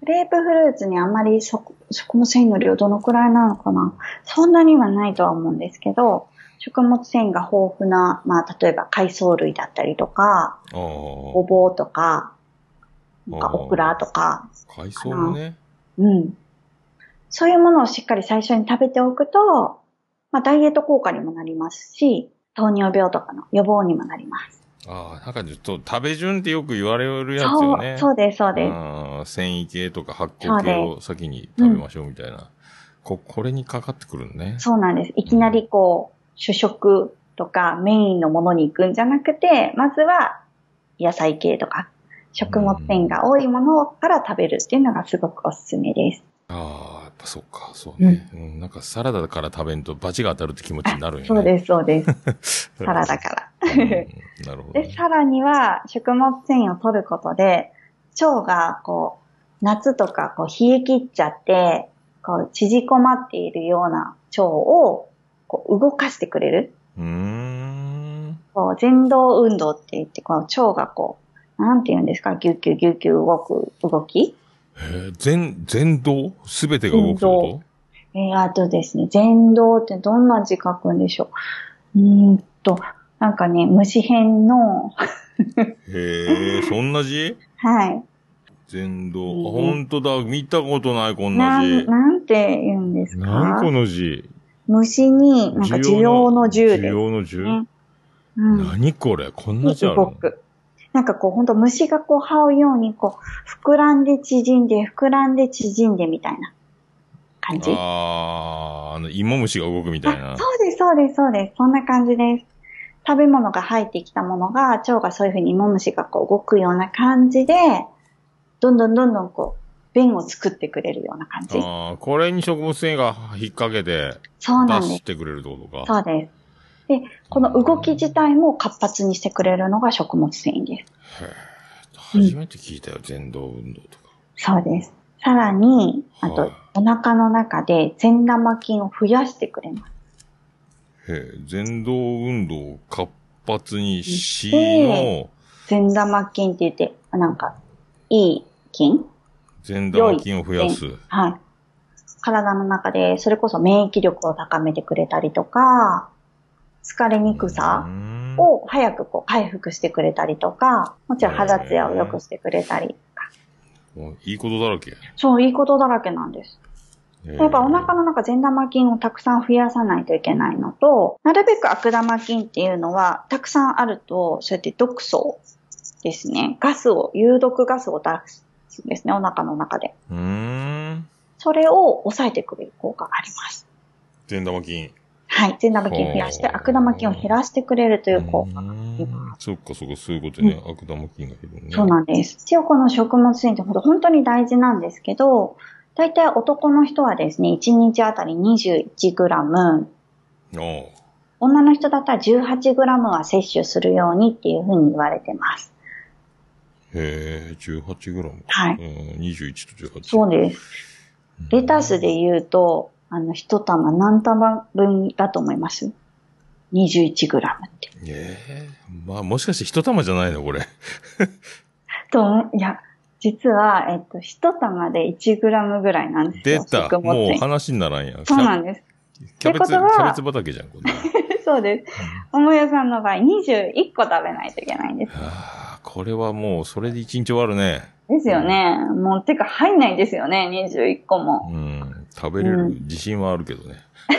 グレープフルーツにあまり食食物繊維の量どのくらいなのかなそんなにはないとは思うんですけど、食物繊維が豊富な、まあ、例えば海藻類だったりとか、あごぼうとか、なんかオクラとか、あ、海藻もね。うん。そういうものをしっかり最初に食べておくと、まあ、ダイエット効果にもなりますし、糖尿病とかの予防にもなります。ああ、なんかちょっと食べ順ってよく言われるやつそう、よね。そうです、そうです。繊維系とか発酵系を先に食べましょうみたいな。こ、これにかかってくるのね。そうなんです。いきなりこう、主食とかメインのものに行くんじゃなくて、まずは野菜系とか食物繊維が多いものから食べるっていうのがすごくおすすめです。ああ、ぱそうか、そうね、うん。なんかサラダから食べんとバチが当たるって気持ちになるんよね。そうです、そうです。サラダから。うんなるほど、で、ね。さらには食物繊維を取ることで、腸がこう、夏とかこう冷え切っちゃって、こう縮こまっているような腸をこう動かしてくれる。うーん。こう、前動運動って言って、この腸がこう、なんて言うんですか、ギュッギュッギュッギュ動く動きえー、全、全動すべてが動くこえー、あとですね、前動ってどんな字書くんでしょう？うーんと、なんかね、虫編の、とへえ、そんな字？はい。全動。うんあ、ほんとだ。見たことない、こんな、なん字。なんて言うんですか？何この字？虫に、なんか需要の銃需です要の銃、ね。うん。何これ？こんなに字あるの？動く。なんかこう、ほんと虫がこう這うように、こう、膨らんで縮んで、膨らんで縮んでみたいな感じ？あー、あの、芋虫が動くみたいなあ。そうです、そうです、そうです。そんな感じです。食べ物が入ってきたものが、腸がそういうふうに芋虫がこう動くような感じで、どんどんどんどんこう、便を作ってくれるような感じ。あー、これに食物繊維が引っ掛けてそうなんです。出してくれるってことか。そうです。で、この動き自体も活発にしてくれるのが食物繊維です。初めて聞いたよ、全動運動とか。そうです。さらに、あとはい、お腹の中で善玉菌を増やしてくれます。へえ、全動運動を活発にしでの、善玉菌って言って、なんか、いい菌？善玉菌を増やす。はい。体の中で、それこそ免疫力を高めてくれたりとか、疲れにくさを早くこう回復してくれたりとか、もちろん肌ツヤを良くしてくれたりとか。もういいことだらけ。そう、いいことだらけなんです。やっぱお腹の中善玉菌をたくさん増やさないといけないのと、なるべく悪玉菌っていうのはたくさんあると、そうやって毒素ですね。ガスを、有毒ガスを出すんですね、お腹の中で。うーん。それを抑えてくれる効果があります。善玉菌。はい。善玉菌増やして、悪玉菌を減らしてくれるという効果があうりんます。そっかそっか、そういうことね。悪玉菌が減るね。そうなんです。一応この食物繊維って本当に大事なんですけど、大体男の人はですね、1日あたり 21g、ああ。女の人だったら 18g は摂取するようにっていうふうに言われてます。へえ、18グラム。はいうん、21と18。そうです。レタスで言うと、あの、一玉何玉分だと思います ?21g って。ええまあ、もしかして一玉じゃないのこれ。と、いや、実は、えっと、一玉で 1g ぐらいなんですよ。出た。もう話にならんやん。そうなんです。キャベツ、キャベツ畑じゃん、こんなの。そうです。おもやさんの場合、21個食べないといけないんです。はあ、これはもう、それで一日終わるね。ですよね。もう、てか入んないですよね、21個も。うん。食べれる自信はあるけどね。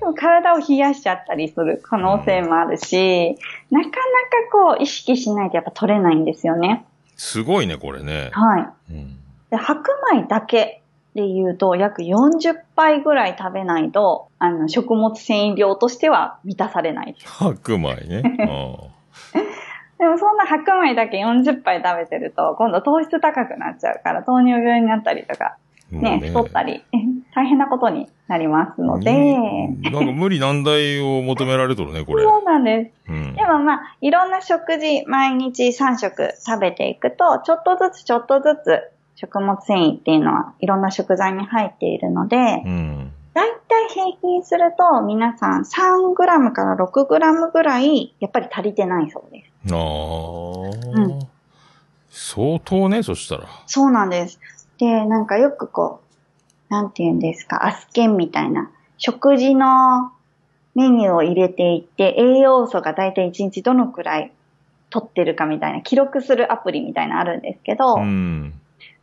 でも体を冷やしちゃったりする可能性もあるし、なかなかこう、意識しないとやっぱ取れないんですよね。すごいね、これね。はい。うん。で白米だけで言うと、約40杯ぐらい食べないと、あの、食物繊維量としては満たされないです。白米ね。あ でもそんな白米だけ40杯食べてると、今度糖質高くなっちゃうから、糖尿病になったりとか、あ。もうね、太ったり、大変なことになりますので、うんなんか無理難題を求められとるね、これ。そうなんです。うん。でもまあ、いろんな食事、毎日3食食べていくと、ちょっとずつちょっとずつ食物繊維っていうのはいろんな食材に入っているので、うん。だいたい平均すると皆さん 3g から 6g ぐらいやっぱり足りてないそうです。ああ、うん相当ね、そしたら。そうなんです。で、なんかよくこう、なんて言うんですか、アスケンみたいな食事のメニューを入れていって栄養素がだいたい1日どのくらい取ってるかみたいな記録するアプリみたいなのあるんですけど、うん。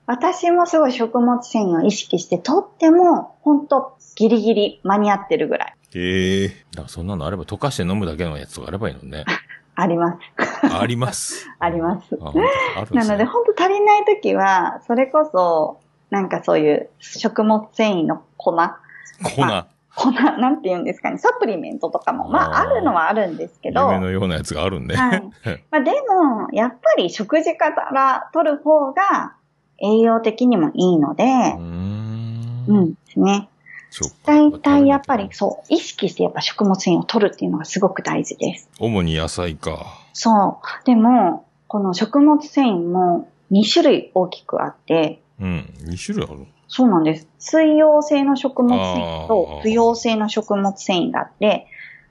私もすごい食物繊維を意識して取っても、ほんとギリギリ間に合ってるぐらいええだからそんなのあれば溶かして飲むだけのやつとかあればいいのね。あります。あります。あります。なので、ほんと足りないときは、それこそ、なんかそういう食物繊維の粉、粉。粉、なんて言うんですかね、サプリメントとかも、まあ、あるのはあるんですけど、夢のようなやつがあるんで。はい。まあ、でも、やっぱり食事から取る方が栄養的にもいいので、うーん。うんですね。大体やっぱりそう、意識してやっぱ食物繊維を取るっていうのがすごく大事です。主に野菜か。そう。でも、この食物繊維も2種類大きくあって、うん。2種類ある。そうなんです。水溶性の食物繊維あとー不溶性の食物繊維があって、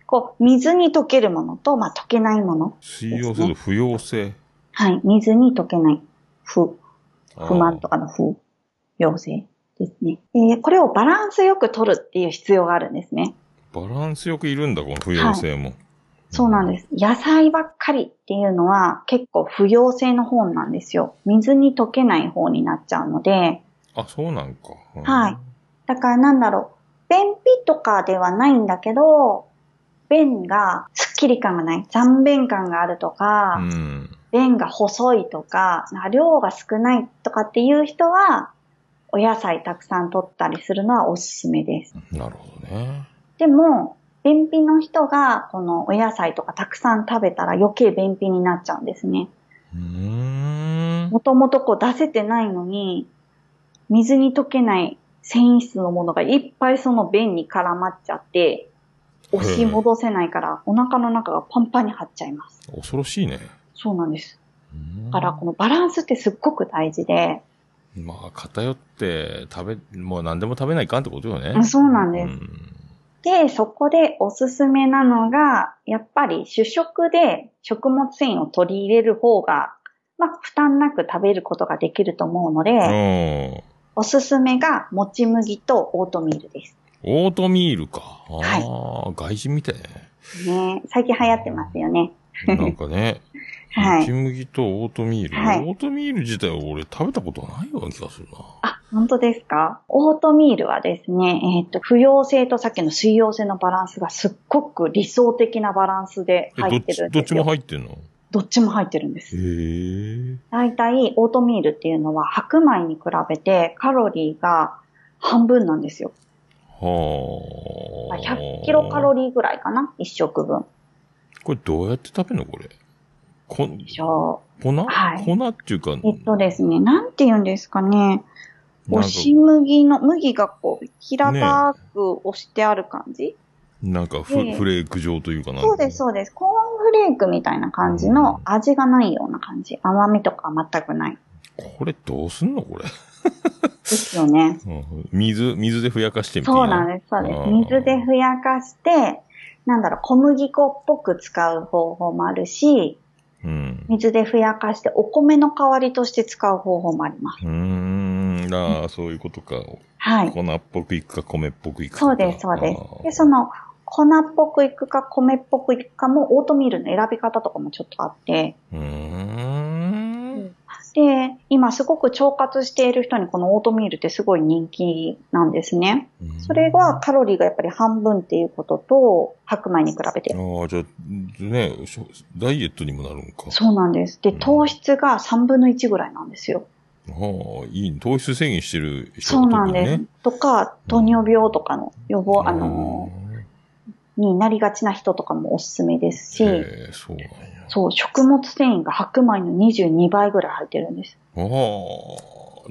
こう、水に溶けるものと、まあ、溶けないもの。水溶性と不溶性？はい。水に溶けない。不、不満とかの不溶性ですね。えーこれをバランスよく取るっていう必要があるんですね。バランスよくいるんだ、この不溶性も。そうなんです。野菜ばっかりっていうのは結構不溶性の方なんですよ。水に溶けない方になっちゃうので、あ、そうなんか。うんはい。だからなんだろう、便秘とかではないんだけど、便がスッキリ感がない、残便感があるとか、うん。便が細いとか、量が少ないとかっていう人は、お野菜たくさん取ったりするのはおすすめです。なるほどね。でも、便秘の人がこのお野菜とかたくさん食べたら余計便秘になっちゃうんですね。もともとこう出せてないのに、水に溶けない繊維質のものがいっぱいその便に絡まっちゃって、押し戻せないからお腹の中がパンパンに張っちゃいます。恐ろしいね。そうなんです。うんだからこのバランスってすっごく大事で、まあ、偏って食べ、もう何でも食べないかんってことよね。うんそうなんですんで、そこでおすすめなのが、やっぱり主食で食物繊維を取り入れる方が、まあ、負担なく食べることができると思うので、うん。おすすめがもち麦とオートミールです。オートミールか。ああ、は外人みたいね。ね最近流行ってますよね。なんかね。はいもち麦とオートミール。はいオートミール自体は俺食べたことないような気がするな。あ、本当ですか？オートミールはですね、えっ、と、不溶性とさっきの水溶性のバランスがすっごく理想的なバランスで入っってち、どっちるんですよ。も入ってんの？どっちも入ってるんです。へえ。だいたいオートミールっていうのは白米に比べてカロリーが半分なんですよ。はあ。100キロカロリーぐらいかな？一食分。これどうやって食べるのこれ？こ、粉、はい粉っていうか、えっとですね、なんて言うんですかね。押し麦の、麦がこう、平たく押してある感じ、なんかフ,、ええフレーク状というかな。そうです、そうです。コーンフレークみたいな感じの味がないような感じ。甘みとか全くない。これどうすんのこれ？ですよね。うん水、水でふやかしてみてそうなんです、そうです水でふやかして、なんだろう、小麦粉っぽく使う方法もあるし、うん。水でふやかしてお米の代わりとして使う方法もあります。うーん、ああ、そういうことか。はい。粉っぽくいくか、米っぽくいくか。そうです、そうであす。ーで、その、粉っぽくいくか米っぽくいくかも、オートミールの選び方とかもちょっとあって、うーん。で、今すごく腸活している人にこのオートミールってすごい人気なんですね。それはカロリーがやっぱり半分っていうことと、白米に比べて。ああ、じゃあ、ね、ダイエットにもなるのか。そうなんです。で、糖質が3分の1ぐらいなんですよ。はあ、いい。糖質制限してる人そうなんです。とか、糖尿病とかの予防、あの、になりがちな人とかもおすすめですし、そう。そう、食物繊維が白米の22倍ぐらい入ってるんです。ああ、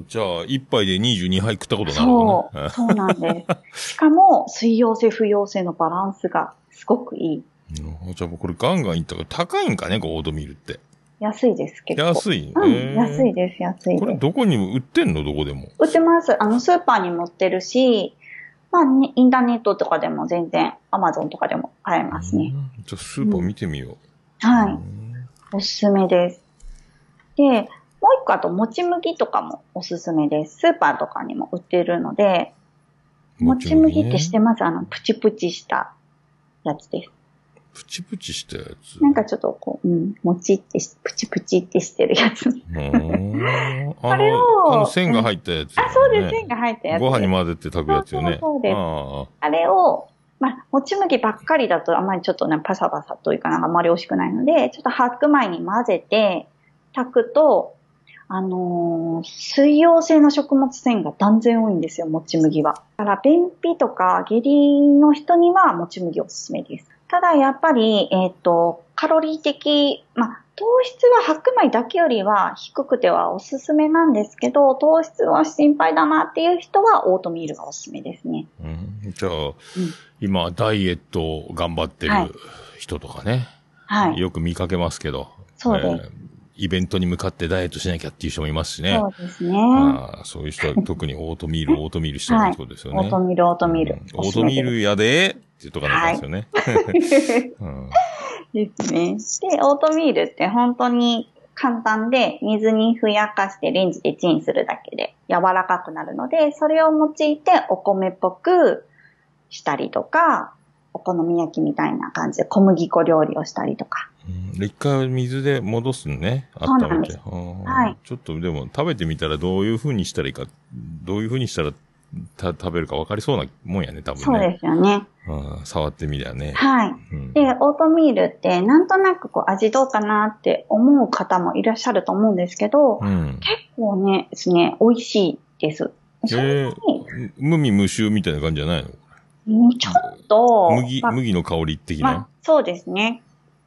じゃあ、一杯で22杯食ったことになるのそう、ね。そうなんです。しかも、水溶性、不溶性のバランスがすごくいい。うんじゃあ、これガンガンいったから高いんかね、こうオートミールって。安いです、結構。安いうん、安いです、安いこれです。どこにも売ってんの？どこでも。売ってます。あの、スーパーにも売ってるし、まあ、ね、インターネットとかでも全然、アマゾンとかでも買えますね。うんじゃあ、スーパー見てみよう。はい。うんおすすめです。で、もう一個あと、もち麦とかもおすすめです。スーパーとかにも売ってるので、もち麦って知ってます？あの、プチプチしたやつです。プチプチしたやつ。なんかちょっとこう、うん、もちってし、プチプチってしてるやつ。あこれの、をあの線が入ったやつ、あ、そうです、線が入ったやつ。ご飯に混ぜて炊くやつよね。そうですああれを、まあ、もち麦ばっかりだとあんまりちょっとね、パサパサというかなんかあんまり美味しくないので、ちょっと白米に混ぜて炊くと、あのー水溶性の食物繊維が断然多いんですよ、もち麦は。だから、便秘とか下痢の人にはもち麦おすすめです。ただ、やっぱり、えっ、と、カロリー的、まあ、糖質は白米だけよりは低くてはおすすめなんですけど、糖質は心配だなっていう人はオートミールがおすすめですね。あうんじゃあ、今、ダイエットを頑張ってるはい人とかね、はい。よく見かけますけど、そうですイベントに向かってダイエットしなきゃっていう人もいますしね。そうですね。ああそういう人は特にオートミール、オートミールしてるってことですよね。オートミール、オートミールうん。オートミールやでって言うとかなんですよね。うんですね。で、オートミールって本当に簡単で、水にふやかしてレンジでチンするだけで柔らかくなるので、それを用いてお米っぽくしたりとか、お好み焼きみたいな感じで小麦粉料理をしたりとか。う一回水で戻すのね。そうなんです温めて。はいちょっとでも食べてみたらどういう風にしたらいいか、どういう風にしたらた食べるか分かりそうなもんやね、多分ね。そうですよね。うん触ってみりゃね。はい。うんで、オートミールってなんとなくこう味どうかなって思う方もいらっしゃると思うんですけど、うん。結構ね、ですね、美味しいです。えにー、無味無臭みたいな感じじゃないの？うんちょっと、麦、まあ麦の香り的まあな。、そうですね。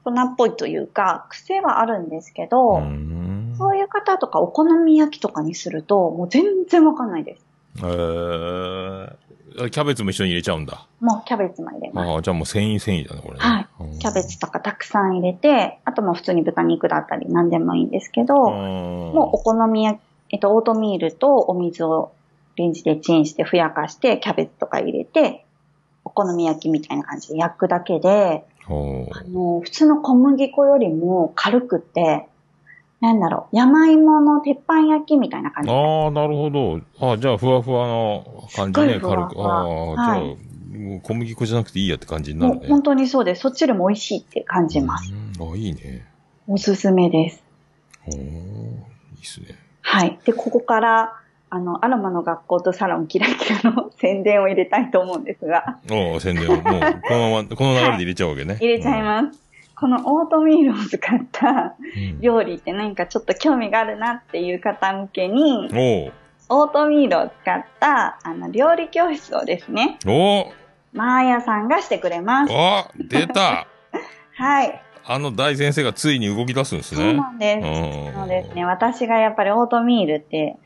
粉っぽいというか、癖はあるんですけど、うんそういう方とかお好み焼きとかにすると、もう全然わかんないです。えー、キャベツも一緒に入れちゃうんだ。もうキャベツも入れます。ああ、じゃあもう繊維繊維だね、これね。はいうんキャベツとかたくさん入れて、あともう普通に豚肉だったり何でもいいんですけど、ももうお好み焼き、えっと、オートミールとお水をレンジでチンしてふやかして、キャベツとか入れて、お好み焼きみたいな感じで焼くだけで、ほあの、普通の小麦粉よりも軽くて、なんだろう、山芋の鉄板焼きみたいな感じ。ああ、なるほど。ああ、じゃあ、ふわふわな感じね、軽く。ふわああ、はいじゃあ、もう小麦粉じゃなくていいやって感じになるね。本当にそうです。そっちよりも美味しいって感じます。うんあ、いいね。おすすめです。おーいいっすね。はい。で、ここから、あの、アロマの学校とサロンキラキラの宣伝を入れたいと思うんですが、おー宣伝を、もう、このまま、この流れで入れちゃうわけね。入れちゃいます。このオートミールを使ったうん料理って何かちょっと興味があるなっていう方向けに、オートミールを使ったあの料理教室をですね、マーヤさんがしてくれます。あ出た はい。あの大先生がついに動き出すんですそうね。なんです。うんそうですね。私がやっぱりオートミールって、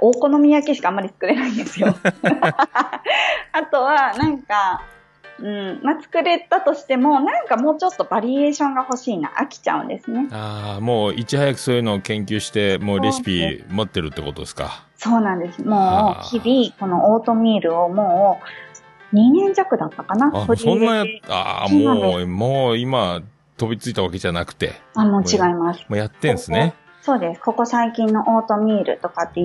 お好み焼きしかあんまり作れないんですよ。あとは、なんか、うん、まあ、作れたとしても、なんかもうちょっとバリエーションが欲しいな、飽きちゃうんですね。ああ、もういち早くそういうのを研究して、もうレシピ持ってるってことですか？そうなんです。もう、日々、このオートミールをもう、2年弱だったかなあ、そんなやああ、もう、もう今、飛びついたわけじゃなくて、あ、もう違います。もうやってんすね。そうです。ここ最近のオートミールとかって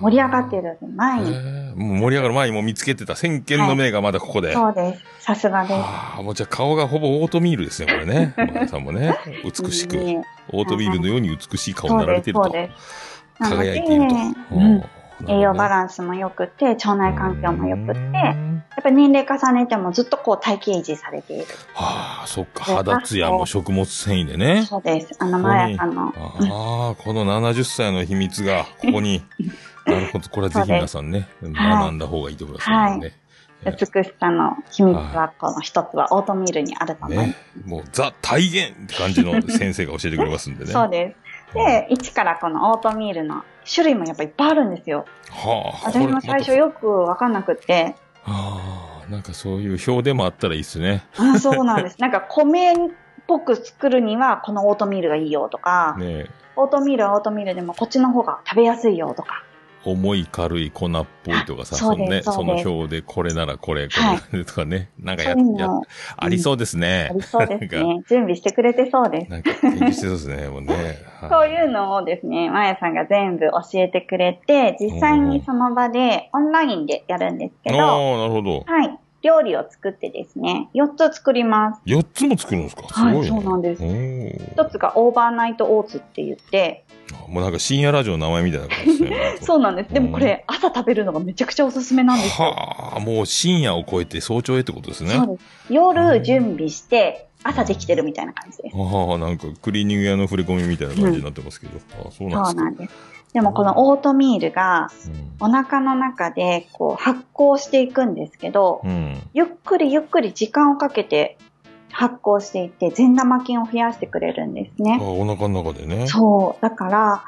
盛り上がってる。る前に。へえもう盛り上がる前にもう見つけてた先見の明がまだここで。そうです。さすがです。ああ、もうじゃあ顔がほぼオートミールですね、これね。さんもね。美しく、いいねオートミールのように美しい顔になられていると。輝いていると。うん栄養バンランスも良くて、腸内環境も良くて、やっぱり年齢重ねてもずっとこう体型維持されている。はあ、そっか。で肌ツヤも食物繊維でね。そうです。あの、マヤさんの、ああ、この70歳の秘密が、ここに。なるほど。これはぜひ皆さんね、学んだ方がいいと思いますのでね。美しさの秘密は、この一つはオートミールにあると思います。ね。もう、ザ体現って感じの先生が教えてくれますんでね。そうです。で、一からこのオートミールの種類もやっぱいっぱいあるんですよ。はあ、私も最初よくわかんなくって、ああ、なんかそういう表でもあったらいいですね。あそうなんです。なんか米っぽく作るにはこのオートミールがいいよとか、ねオートミールはオートミールでもこっちの方が食べやすいよとか。重い軽い粉っぽいとかさ、そのね、その表でこれならこれ、こはいれとかね、なんかや、やの、ありそうですねあ。りそうですね。準備してくれてそうです。なんか研究してそうですね、もうね。そういうのをですね、まやさんが全部教えてくれて、実際にその場でオンラインでやるんですけど、ああ、なるほど。はい。料理を作ってですね、4つ作ります。4つも作るんですか？すごいね。はいそうなんですおー1つがオーバーナイトオーツって言って、もうなんか深夜ラジオの名前みたいな感じですね。そうなんです。でもこれ朝食べるのがめちゃくちゃおすすめなんですよ。はあ、もう深夜を超えて早朝へってことですね。そうです。夜準備して、朝できてるみたいな感じです。はあ、なんかクリーニング屋の触れ込みみたいな感じになってますけど。あそうなんですか。そうなんです。でもこのオートミールがうんお腹の中でこう発酵していくんですけど、うん。ゆっくりゆっくり時間をかけて発酵していって善玉菌を増やしてくれるんですあね。お腹の中でね。そう。だから、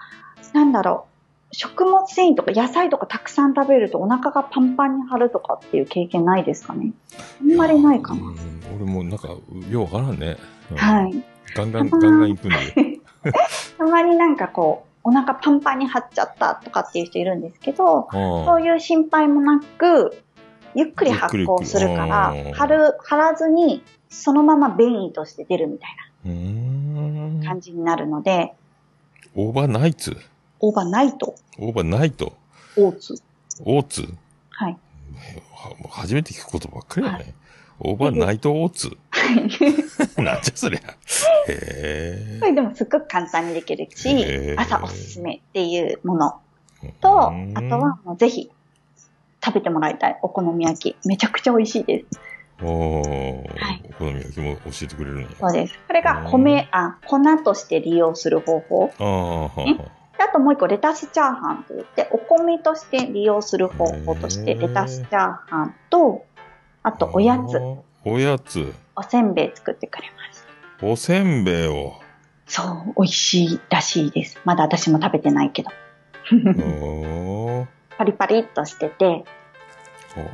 なんだろう。食物繊維とか野菜とかたくさん食べるとお腹がパンパンに張るとかっていう経験ないですかね？あんまりないかな。うん俺もなんか、ようわからんね。うんはい。ガンガン、ガンガン行くんで。たまになんかこう、お腹パンパンに張っちゃったとかっていう人いるんですけど、あそういう心配もなく、ゆっくり発酵するから張る、張らずに、そのまま便意として出るみたいな感じになるので、オーバーナイツ？オーバーナイト、オーバーナイト？オーツ。オーツ？はい。初めて聞くことばっかりだね。オーバーナイトオーツなんじゃそりゃ。へこれでもすっごく簡単にできるへしー、朝おすすめっていうものえ。と、あうんとはもうぜひ食べてもらいたいお好み焼き。めちゃくちゃ美味しいです。おーはいお好み焼きも教えてくれるんや。そうです。これが米、あ、粉として利用する方法。ああ、はあねであともう一個、レタスチャーハンといって、お米として利用する方法として、レタスチャーハンと、あとおやつ、おやつ。おせんべい作ってくれます。おせんべいを。そう、美味しいらしいです。まだ私も食べてないけど。パリパリっとしてて、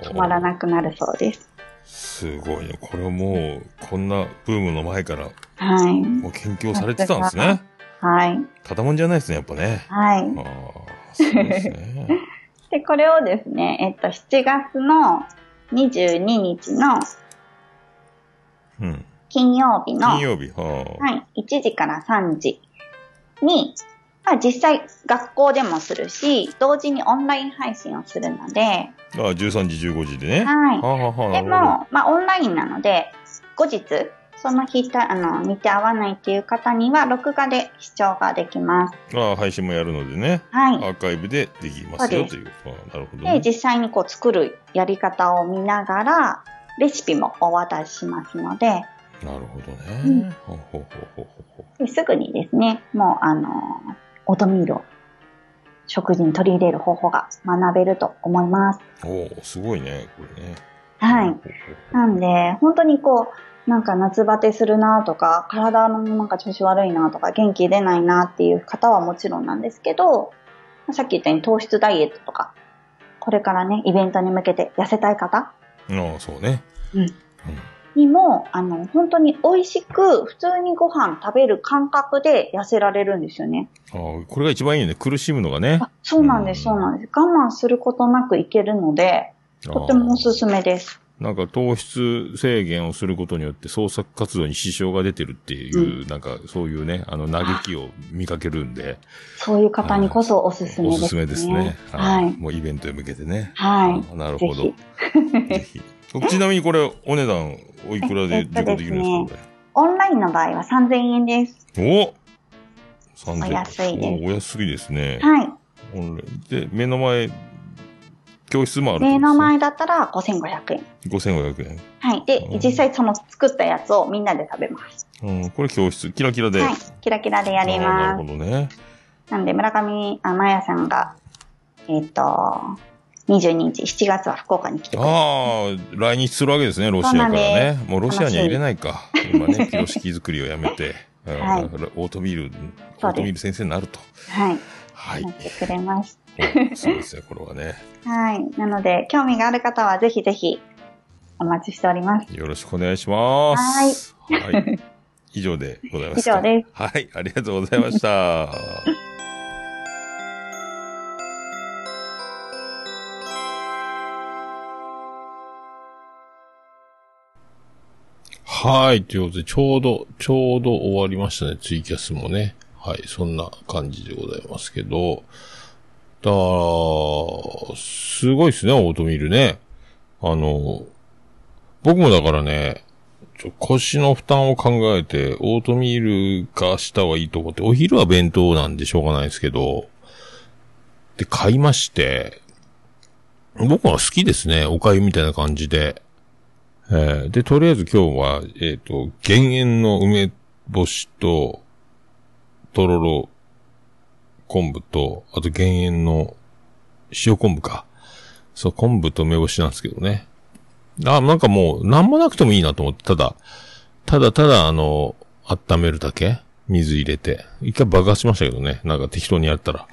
止まらい。なくなるそうです。すごいね。これはもう、こんなブームの前から、はい。もう研究をされてたんですね。はい。ただもんじゃないですね、やっぱね。はい。ああ、そうですね。で、これをですね、えっと、7月の22日のうん。金曜日の、金曜日、ははい、1時から3時に、まあ実際学校でもするし、同時にオンライン配信をするので、あ。ああ、13時、15時でね。はいはあ、はあはあ、で。も、まあオンラインなので、後日、その日た、あの、見て合わないっていう方には、録画で視聴ができます。ああ、配信もやるのでね。はい。アーカイブでできますよ、という。なるほど、で、ね。実際にこう作るやり方を見ながら、レシピもお渡ししますので、なるほどね。すぐにですね、もうあの、オートミールを食事に取り入れる方法が学べると思います。う。おおすごいね、これね。はい。なんで、本当にこう、なんか夏バテするなとか、体のなんか調子悪いなとか、元気出ないなっていう方はもちろんなんですけど、さっき言ったように糖質ダイエットとか、これからね、イベントに向けて痩せたい方うああ、そうね。にも、あの、本当に美味しく、普通にご飯食べる感覚で痩せられるんですよね。ああ、これが一番いいよね。苦しむのがね。あそうなんです、そうなんです。我慢することなくいけるので、とってもおすすめです。なんか糖質制限をすることによって創作活動に支障が出てるっていう、なんかそういうね、あの嘆きを見かけるんで、そういう方にこそおすすめですね。おすすめですね。はい。もうイベントへ向けてね。はいあなるほど。ぜぜひ。ちなみにこれ、お値段、おいくらで受講できるんですか、オンラインの場合は3000円です。これ。お3000お安いですおお安いですね。はい。オンラインで、目の前、教室もある目の前だったら5500円。5500円。はい。でうん、実際その作ったやつをみんなで食べます。うん、これ教室、キラキラで。はい。キラキラでやりますなる。ほどね。なんで、村上、あ、まやさんが、えっ、と、22日、7月は福岡に来てく。ああ、来日するわけですね、ロシアからね。もうロシアには入れないか。今ね、ピロシキ作りをやめて、う んはいオートミール、オートミール先生になると。はい。はいな。ってくれます。おそうですね、これはね。はい。なので、興味がある方はぜひぜひ、お待ちしております。よろしくお願いします。はい。はい。以上でございますか。以上ですはい、ありがとうございました。はい。ということで、ちょうど、ちょうど終わりましたね。ツイキャスもね。はい。そんな感じでございますけど。だから、すごいですね、オートミールね。あの、僕もだからね、ちょ腰の負担を考えて、オートミール化した方がいいと思って、お昼は弁当なんでしょうがないですけど、で、買いまして、僕は好きですね、お粥みたいな感じで。えーで、とりあえず今日は、えっ、と、減塩の梅干しと、とろろ昆布と、あと減塩の塩昆布か。そう、昆布と梅干しなんですけどね。あ、なんかもう、なんもなくてもいいなと思って、ただ、ただただ、あの、温めるだけ水入れて。一回爆発しましたけどね。なんか適当にやったら。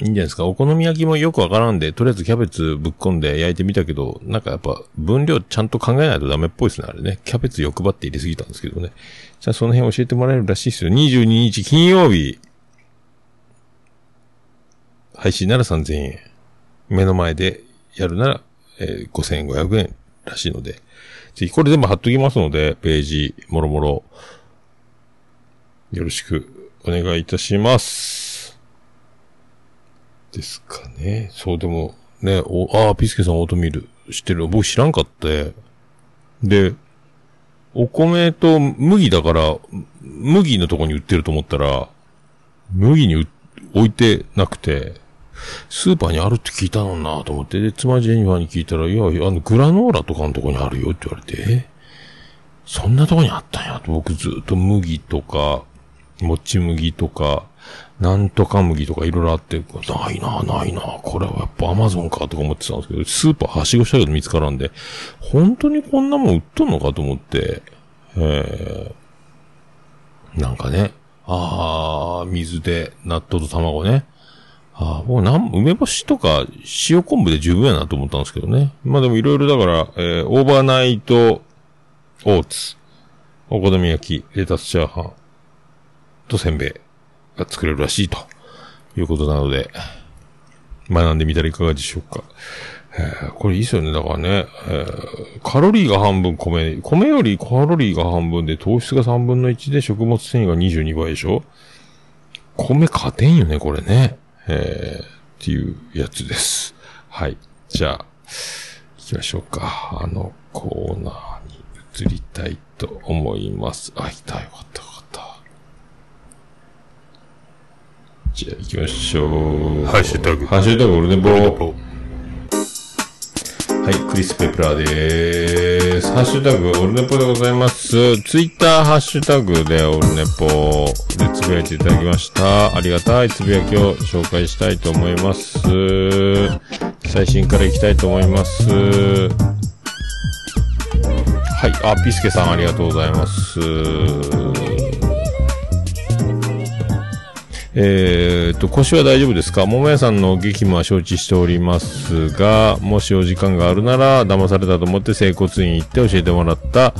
いいんじゃないですか。お好み焼きもよくわからんで、とりあえずキャベツぶっこんで焼いてみたけど、なんかやっぱ分量ちゃんと考えないとダメっぽいですね、あれね。キャベツ欲張って入れすぎたんですけどね。じゃあその辺教えてもらえるらしいですよ。22日金曜日。配信なら3000円。目の前でやるなら、えー5500円らしいので、ぜひこれ全部貼っときますので、ページ、もろもろ、よろしくお願いいたします。ですかね。そう、でも、ね、お、ああ、ピスケさんオートミール知ってる。僕知らんかって。で、お米と麦だから、麦のとこに売ってると思ったら、麦に置いてなくて、スーパーにあるって聞いたのになと思って、で、妻ジェニファーに聞いたら、いや、あの、グラノーラとかのとこにあるよって言われて、え？そんなとこにあったんやと、僕ずっと麦とか、もち麦とか、なんとか麦とかいろいろあって、ないな、ないな、これはやっぱアマゾンかとか思ってたんですけど、スーパーはしごしたけど見つからんで、本当にこんなもん売っとんのかと思って、えー、なんかね、あー、水で納豆と卵ね。ああ、もうなん、梅干しとか塩昆布で十分やなと思ったんですけどね。まあでもいろいろだから、えー、オーバーナイトオーツ、お好み焼き、レタスチャーハンとせんべいが作れるらしいということなので、学んでみたらいかがでしょうか。えーこれいいっすよね。だからね、えーカロリーが半分米、米よりカロリーが半分で糖質が3分の1で食物繊維が22倍でしょ米勝てんよね、これね。えー、っていうやつです。はい。じゃあ、行きましょうか。あのコーナーに移りたいと思います。あ、いた、よかった、よかった。じゃあ行きましょう。ハッシュタグハッシュタグ、俺ね、ボー。はい、クリス・ペプラーでーす。ハッシュタグ、オルネポでございます。ツイッターハッシュタグでオルネポでつぶやいていただきました。ありがたいつぶやきを紹介したいと思います。最新からいきたいと思います。はい。あ、ピスケさんありがとうございます。えー、と、腰は大丈夫ですか？桃屋さんの激務は承知しておりますが、もしお時間があるなら、騙されたと思って整骨院行って教えてもらった、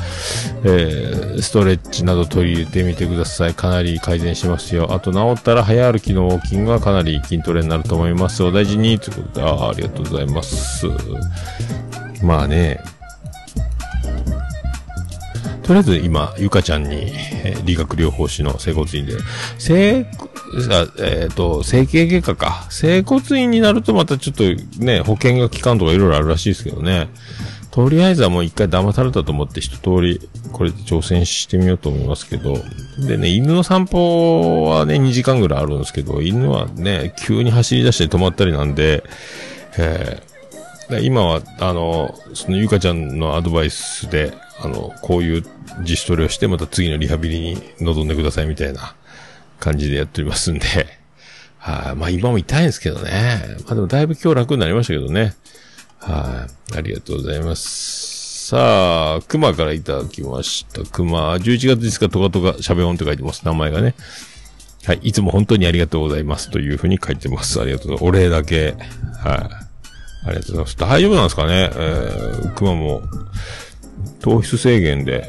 えー、ストレッチなど取り入れてみてください。かなり改善しますよ。あと治ったら早歩きのウォーキングはかなり筋トレになると思います。お大事に、ということで、あーありがとうございます。まあね、とりあえず今、ゆかちゃんに、え理学療法士の整骨院で、整、えっ、と、整形外科か。整骨院になるとまたちょっとね、保険が効かんとかいろいろあるらしいですけどね。とりあえずはもう一回騙されたと思って一通り、これで挑戦してみようと思いますけど。でね、犬の散歩はね、2時間ぐらいあるんですけど、犬はね、急に走り出して止まったりなんで、えー今は、あの、そのゆかちゃんのアドバイスで、あの、こういう自主トレをして、また次のリハビリに臨んでくださいみたいな感じでやっておりますんで、はい、まあ今も痛いんですけどね。まあでもだいぶ今日楽になりましたけどね。はい、ありがとうございます。さあ、熊からいただきました。熊、11月ですか、トカトカ、しゃべ音って書いてます。名前がね。はい。いつも本当にありがとうございます。というふうに書いてます。ありがとうございます。お礼だけ。はい。あありがとうございます。大丈夫なんですかね？えー、熊も、糖質制限で、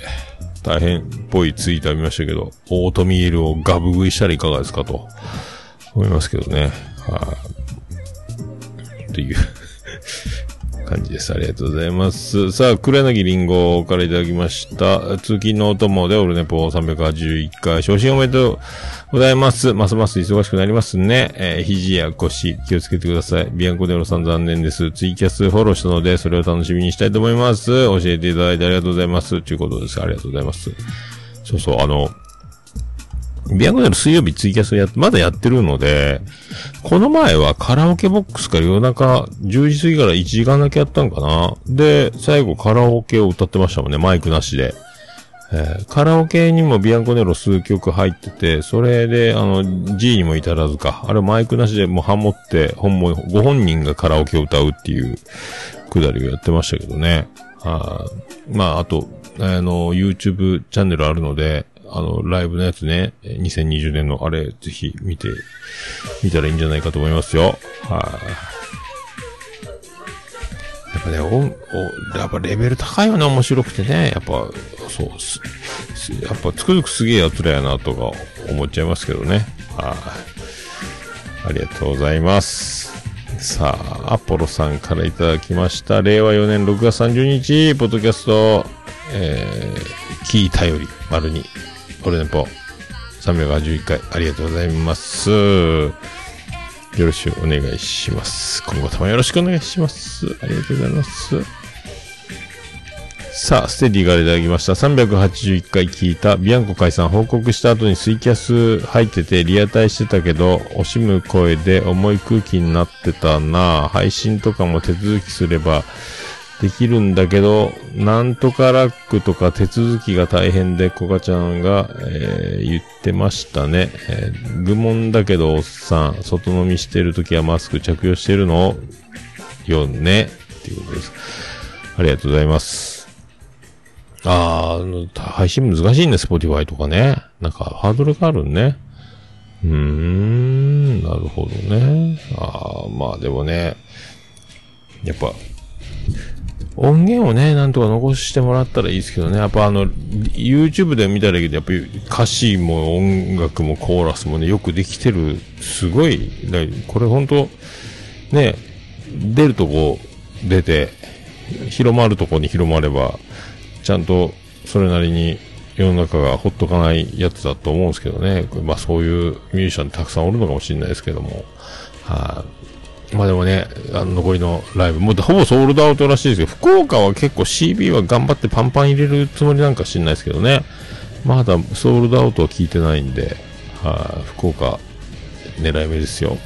大変っぽいツイートありましたけど、オートミールをガブ食いしたらいかがですかと、思いますけどね。はい。っていう感じです。ありがとうございます。さあ、黒柳りんごからいただきました。通勤のお供でオルネポ381回、昇進おめでとうございます。ますます忙しくなりますね。えー肘や腰、気をつけてください。ビアンコデロさん残念です。ツイキャスフォローしたので、それを楽しみにしたいと思います。教えていただいてありがとうございます。ということです。ありがとうございます。そうそう、あの、ビアンコデロ水曜日ツイキャスや、まだやってるので、この前はカラオケボックスから夜中10時過ぎから1時間だけやったんかなで、最後カラオケを歌ってましたもんね、マイクなしで。えーカラオケにもビアンコネロ数曲入ってて、それで、あの、G にも至らずか。あれマイクなしでもうハモって、本も、ご本人がカラオケを歌うっていうくだりをやってましたけどね。あまあ、あと、あの、YouTube チャンネルあるので、あの、ライブのやつね、2020年のあれ、ぜひ見て、見たらいいんじゃないかと思いますよ。はい。やっぱね、お、お、やっぱレベル高いよね、面白くてね。やっぱ、そう、す、やっぱつくづくすげえ奴らやな、とか思っちゃいますけどね。はい。ありがとうございます。さあ、アポロさんからいただきました。令和4年6月30日、ポッドキャスト、えー、聞いたより、丸に、オルネポ、381回、ありがとうございます。よろしくお願いします。今後ともよろしくお願いします。ありがとうございます。さあ、ステディからいただきました。381回聞いた。ビアンコ解散報告した後にツイキャス入っててリアタイしてたけど、惜しむ声で重い空気になってたな配信とかも手続きすればできるんだけど、なんとかラックとか手続きが大変で、コカちゃんが、えー言ってましたね。えー愚問だけど、おっさん、外飲みしてるときはマスク着用してるの？よねっていうことです。ありがとうございます。あーあ、配信難しいね、Spotify とかね。なんか、ハードルがあるね。うーん、なるほどね。ああ、まあでもね、やっぱ、音源をね、なんとか残してもらったらいいですけどね。やっぱあの、YouTube で見たらいいけど、やっぱり歌詞も音楽もコーラスもね、よくできてる。すごい。これ本当ね、出るとこ出て、広まるとこに広まれば、ちゃんとそれなりに世の中がほっとかないやつだと思うんですけどね。まあそういうミュージシャンたくさんおるのかもしれないですけども。はい、まあでもね、あの残りのライブ、もうほぼソールドアウトらしいですけど、福岡は結構 CB は頑張ってパンパン入れるつもりなんか知んないですけどね。まだソールドアウトは聞いてないんで、はい、福岡狙い目ですよ。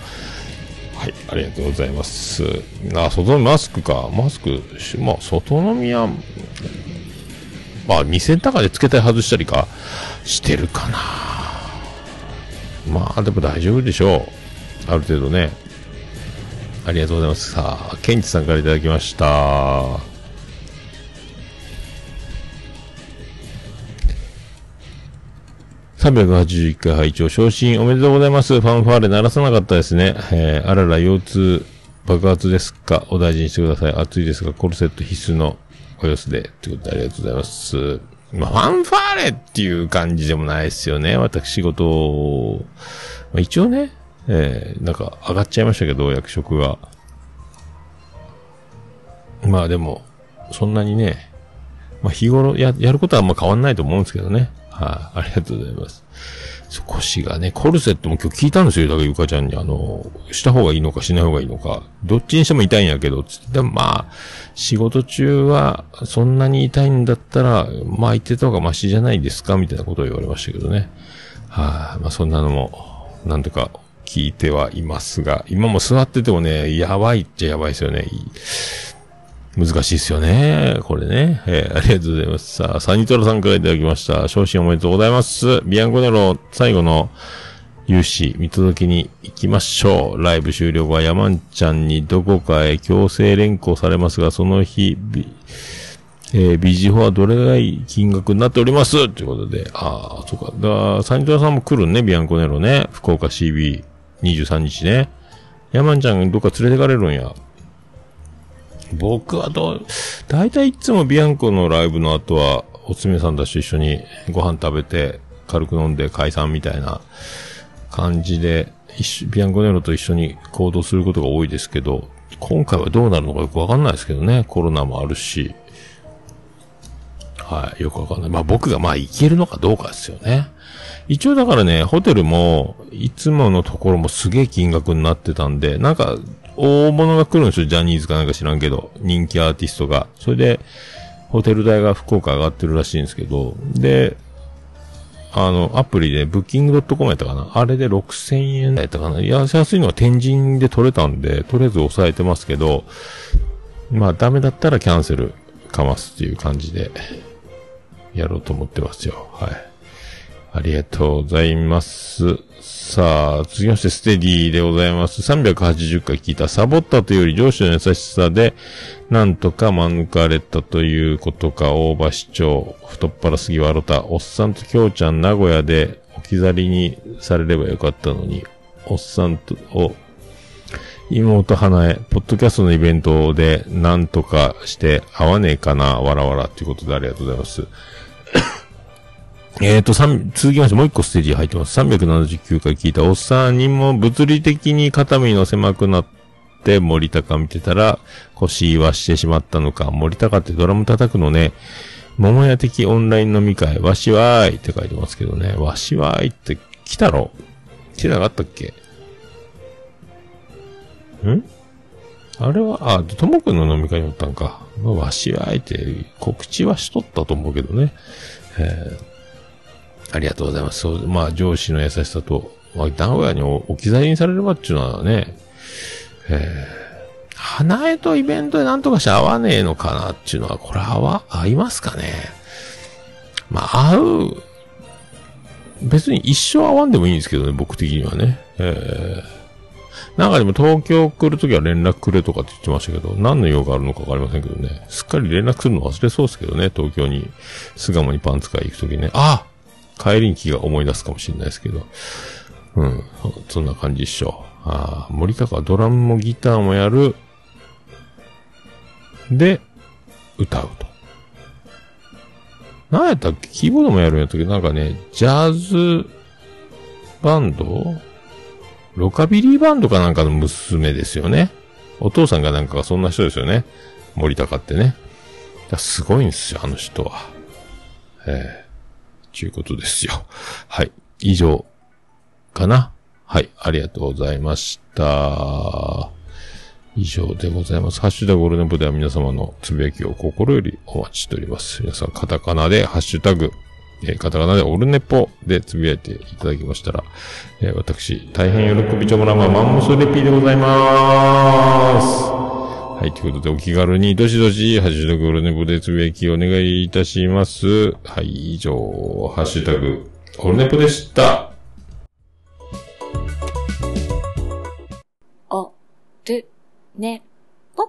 はい、ありがとうございます。あ、外飲みマスクか。マスク、まあ、外飲みは、まあ、店の中で付けたり外したりか、してるかな。まあ、でも大丈夫でしょう。ある程度ね。ありがとうございます。さあ、ケンチさんからいただきました。381回拝聴昇進おめでとうございます。ファンファーレ鳴らさなかったですね。えー、あらら、腰痛爆発ですか？お大事にしてください。暑いですが、コルセット必須のお様子で。ということでありがとうございます。まあ、ファンファーレっていう感じでもないですよね。私事を、まあ、一応ね、えー、なんか上がっちゃいましたけど、役職が。まあでも、そんなにね、まあ日頃や、やることはあんま変わんないと思うんですけどね。はい、ありがとうございます。そう腰がね、コルセットも今日聞いたんですよ。だからゆかちゃんに、あの、した方がいいのかしない方がいいのか。どっちにしても痛いんやけど、つって、でもまあ、仕事中はそんなに痛いんだったら、まあ言ってた方がマシじゃないですかみたいなことを言われましたけどね。はい、まあそんなのも、なんとか聞いてはいますが、今も座っててもね、やばいっちゃやばいですよね。難しいですよね。これね。えーありがとうございます。さあ、サニトラさんからいただきました。昇進おめでとうございます。ビアンコネロ最後の有志見届けに行きましょう。ライブ終了後は山んちゃんにどこかへ強制連行されますが、その日、ビえー、ビジホはどれぐらい金額になっております？ということで、ああ、そうか。だからサニトラさんも来るね、ビアンコネロね。福岡 CB 23日ね。山ちゃんどっか連れてかれるんや。僕はどう、大体いつもビアンコのライブの後は、おつめさんたちと一緒にご飯食べて、軽く飲んで解散みたいな感じで、ビアンコネロと一緒に行動することが多いですけど、今回はどうなるのかよくわかんないですけどね、コロナもあるし、はい、よくわかんない。まあ僕がまあ行けるのかどうかですよね。一応だからね、ホテルも、いつものところもすげえ金額になってたんで、なんか、大物が来るんですよ、ジャニーズかなんか知らんけど、人気アーティストが。それで、ホテル代が福岡上がってるらしいんですけど、で、あの、アプリで、ブッキング .com やったかな。あれで6000円。やったかな。安いのは天神で取れたんで、とりあえず抑えてますけど、まあダメだったらキャンセルかますっていう感じで、やろうと思ってますよ。はい。ありがとうございます。さあ、続きまして、ステディでございます。380回聞いた、サボったというより上司の優しさで、なんとか免れたということか、大場市長、太っ腹すぎ笑った、おっさんときょうちゃん名古屋で置き去りにされればよかったのに、おっさんと、お、妹花江、ポッドキャストのイベントで、なんとかして、会わねえかな、わらわら、ということでありがとうございます。えーと、三続きましてもう一個ステージ入ってます。379回聞いたおっさんにも物理的に肩身の狭くなって森高見てたら腰言わしてしまったのか。森高ってドラム叩くのね。桃屋的オンライン飲み会、わしわーいって書いてますけどね。わしわーいって来たろ？来てなかったっけ？ん？あれは、あ、ともくんの飲み会におったんか。わしわーいって告知はしとったと思うけどね。えーありがとうございます。そう、まあ、上司の優しさと、まあ、名古屋に置き去りにされればっていうのはね、えー、花江とイベントでなんとかして会わねえのかなっていうのは、これ合わ、合いますかねまあ、会う、別に一生会わんでもいいんですけどね、僕的にはね。えー、なんかでも東京来るときは連絡くれとかって言ってましたけど、何の用があるのかわかりませんけどね。すっかり連絡するの忘れそうですけどね、東京に、巣鴨にパンツ買い行くときね。あ帰りに気が思い出すかもしれないですけど。うん。そんな感じっしょ。ああ、森高はドラムもギターもやる。で、歌うと。何やったっけ？キーボードもやるんやったっけ？なんかね、ジャズバンド？ロカビリーバンドかなんかの娘ですよね。お父さんがなんかそんな人ですよね。森高ってね。すごいんですよ、あの人は。ええちゅうことですよ。はい。以上、かな？はい。ありがとうございました。以上でございます。ハッシュタグオルネポでは皆様のつぶやきを心よりお待ちしております。皆さん、カタカナで、ハッシュタグ、えーカタカナでオルネポでつぶやいていただきましたら、えー私、大変喜びちょもらまマンモスレピーでございまーす。はい、ということでお気軽にどしどし、ハッシュタグオルネポでつぶやきお願いいたします。はい、以上、ハッシュタグオルネポでした。お、る、ね、ぽ。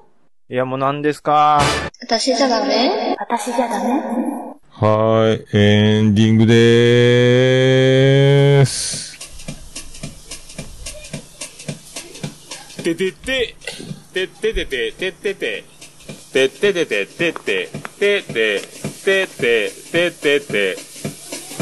いや、もう何ですか？私じゃダメ？私じゃダメ？はーい、エンディングでーす。ててて、てっててて、てってて、てっててて、てって、てって、てって、てってて、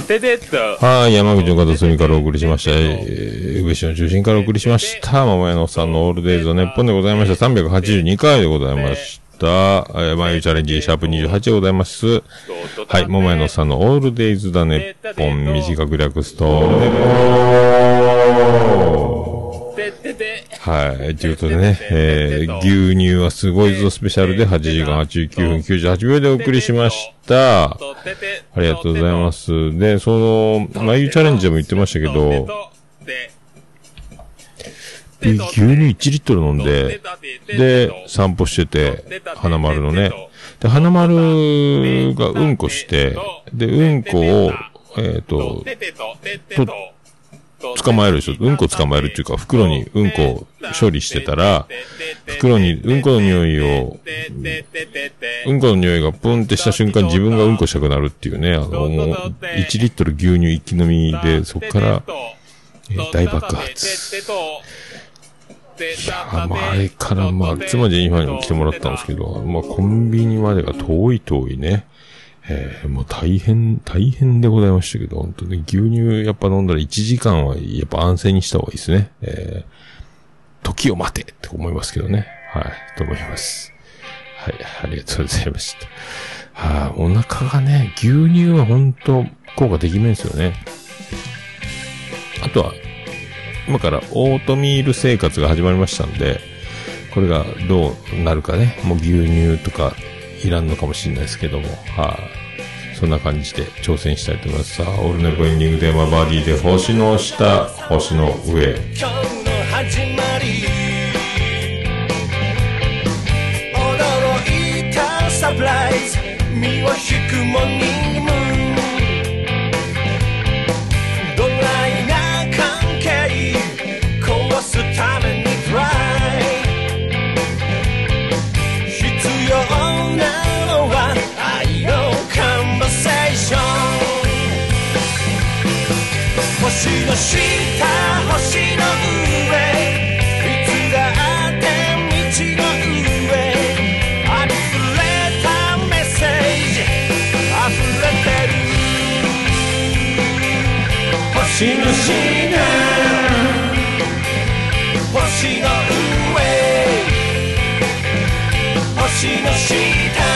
ててっと。はい、山口の片隅からお送りしました。えー、宇部市の中心からお送りしました。桃屋のさんのオールデイズのネッポンでございました。382回でございました。えー、眉チャレンジ、シャープ28でございます。はい、桃屋のさんのオールデイズだネッポン、短く略すと、オールネポてはい。ということでね、えー、牛乳はすごいぞスペシャルで8時間89分98秒でお送りしました。ありがとうございます。で、その、眉チャレンジでも言ってましたけど、牛乳1リットル飲んで、で、散歩してて、花丸のね。で、花丸がうんこして、で、うんこを、えっ、と、と、捕まえるでしょ。うんこ捕まえるっていうか、袋にうんこを処理してたら、袋にうんこの匂いを、うんこの匂いがプンってした瞬間自分がうんこしたくなるっていうね、あの、もう1リットル牛乳一気飲みで、そこから、えー大爆発。いや、まあ、あれから、まあ、妻ジェニファーにも来てもらったんですけど、まあ、コンビニまでが遠い遠いね。えーもう大変、大変でございましたけど、本当に牛乳やっぱ飲んだら1時間はやっぱ安静にした方がいいですね。えー時を待てって思いますけどね。はい、と思います。はい、ありがとうございました。はい、お腹がね、牛乳は本当効果できないんですよね。あとは、今からオートミール生活が始まりましたんで、これがどうなるかね、もう牛乳とかいらんのかもしれないですけども、はい、そんな感じで挑戦したいと思います。さあ、オールネポエンディングテーマバディで星の下、星の上。今日の始まり。驚いたサプライズ。身を引くもに。星の下星の上。いつだって道の上。あふれたメッセージ。溢れてる。星の下。星の上。星の下。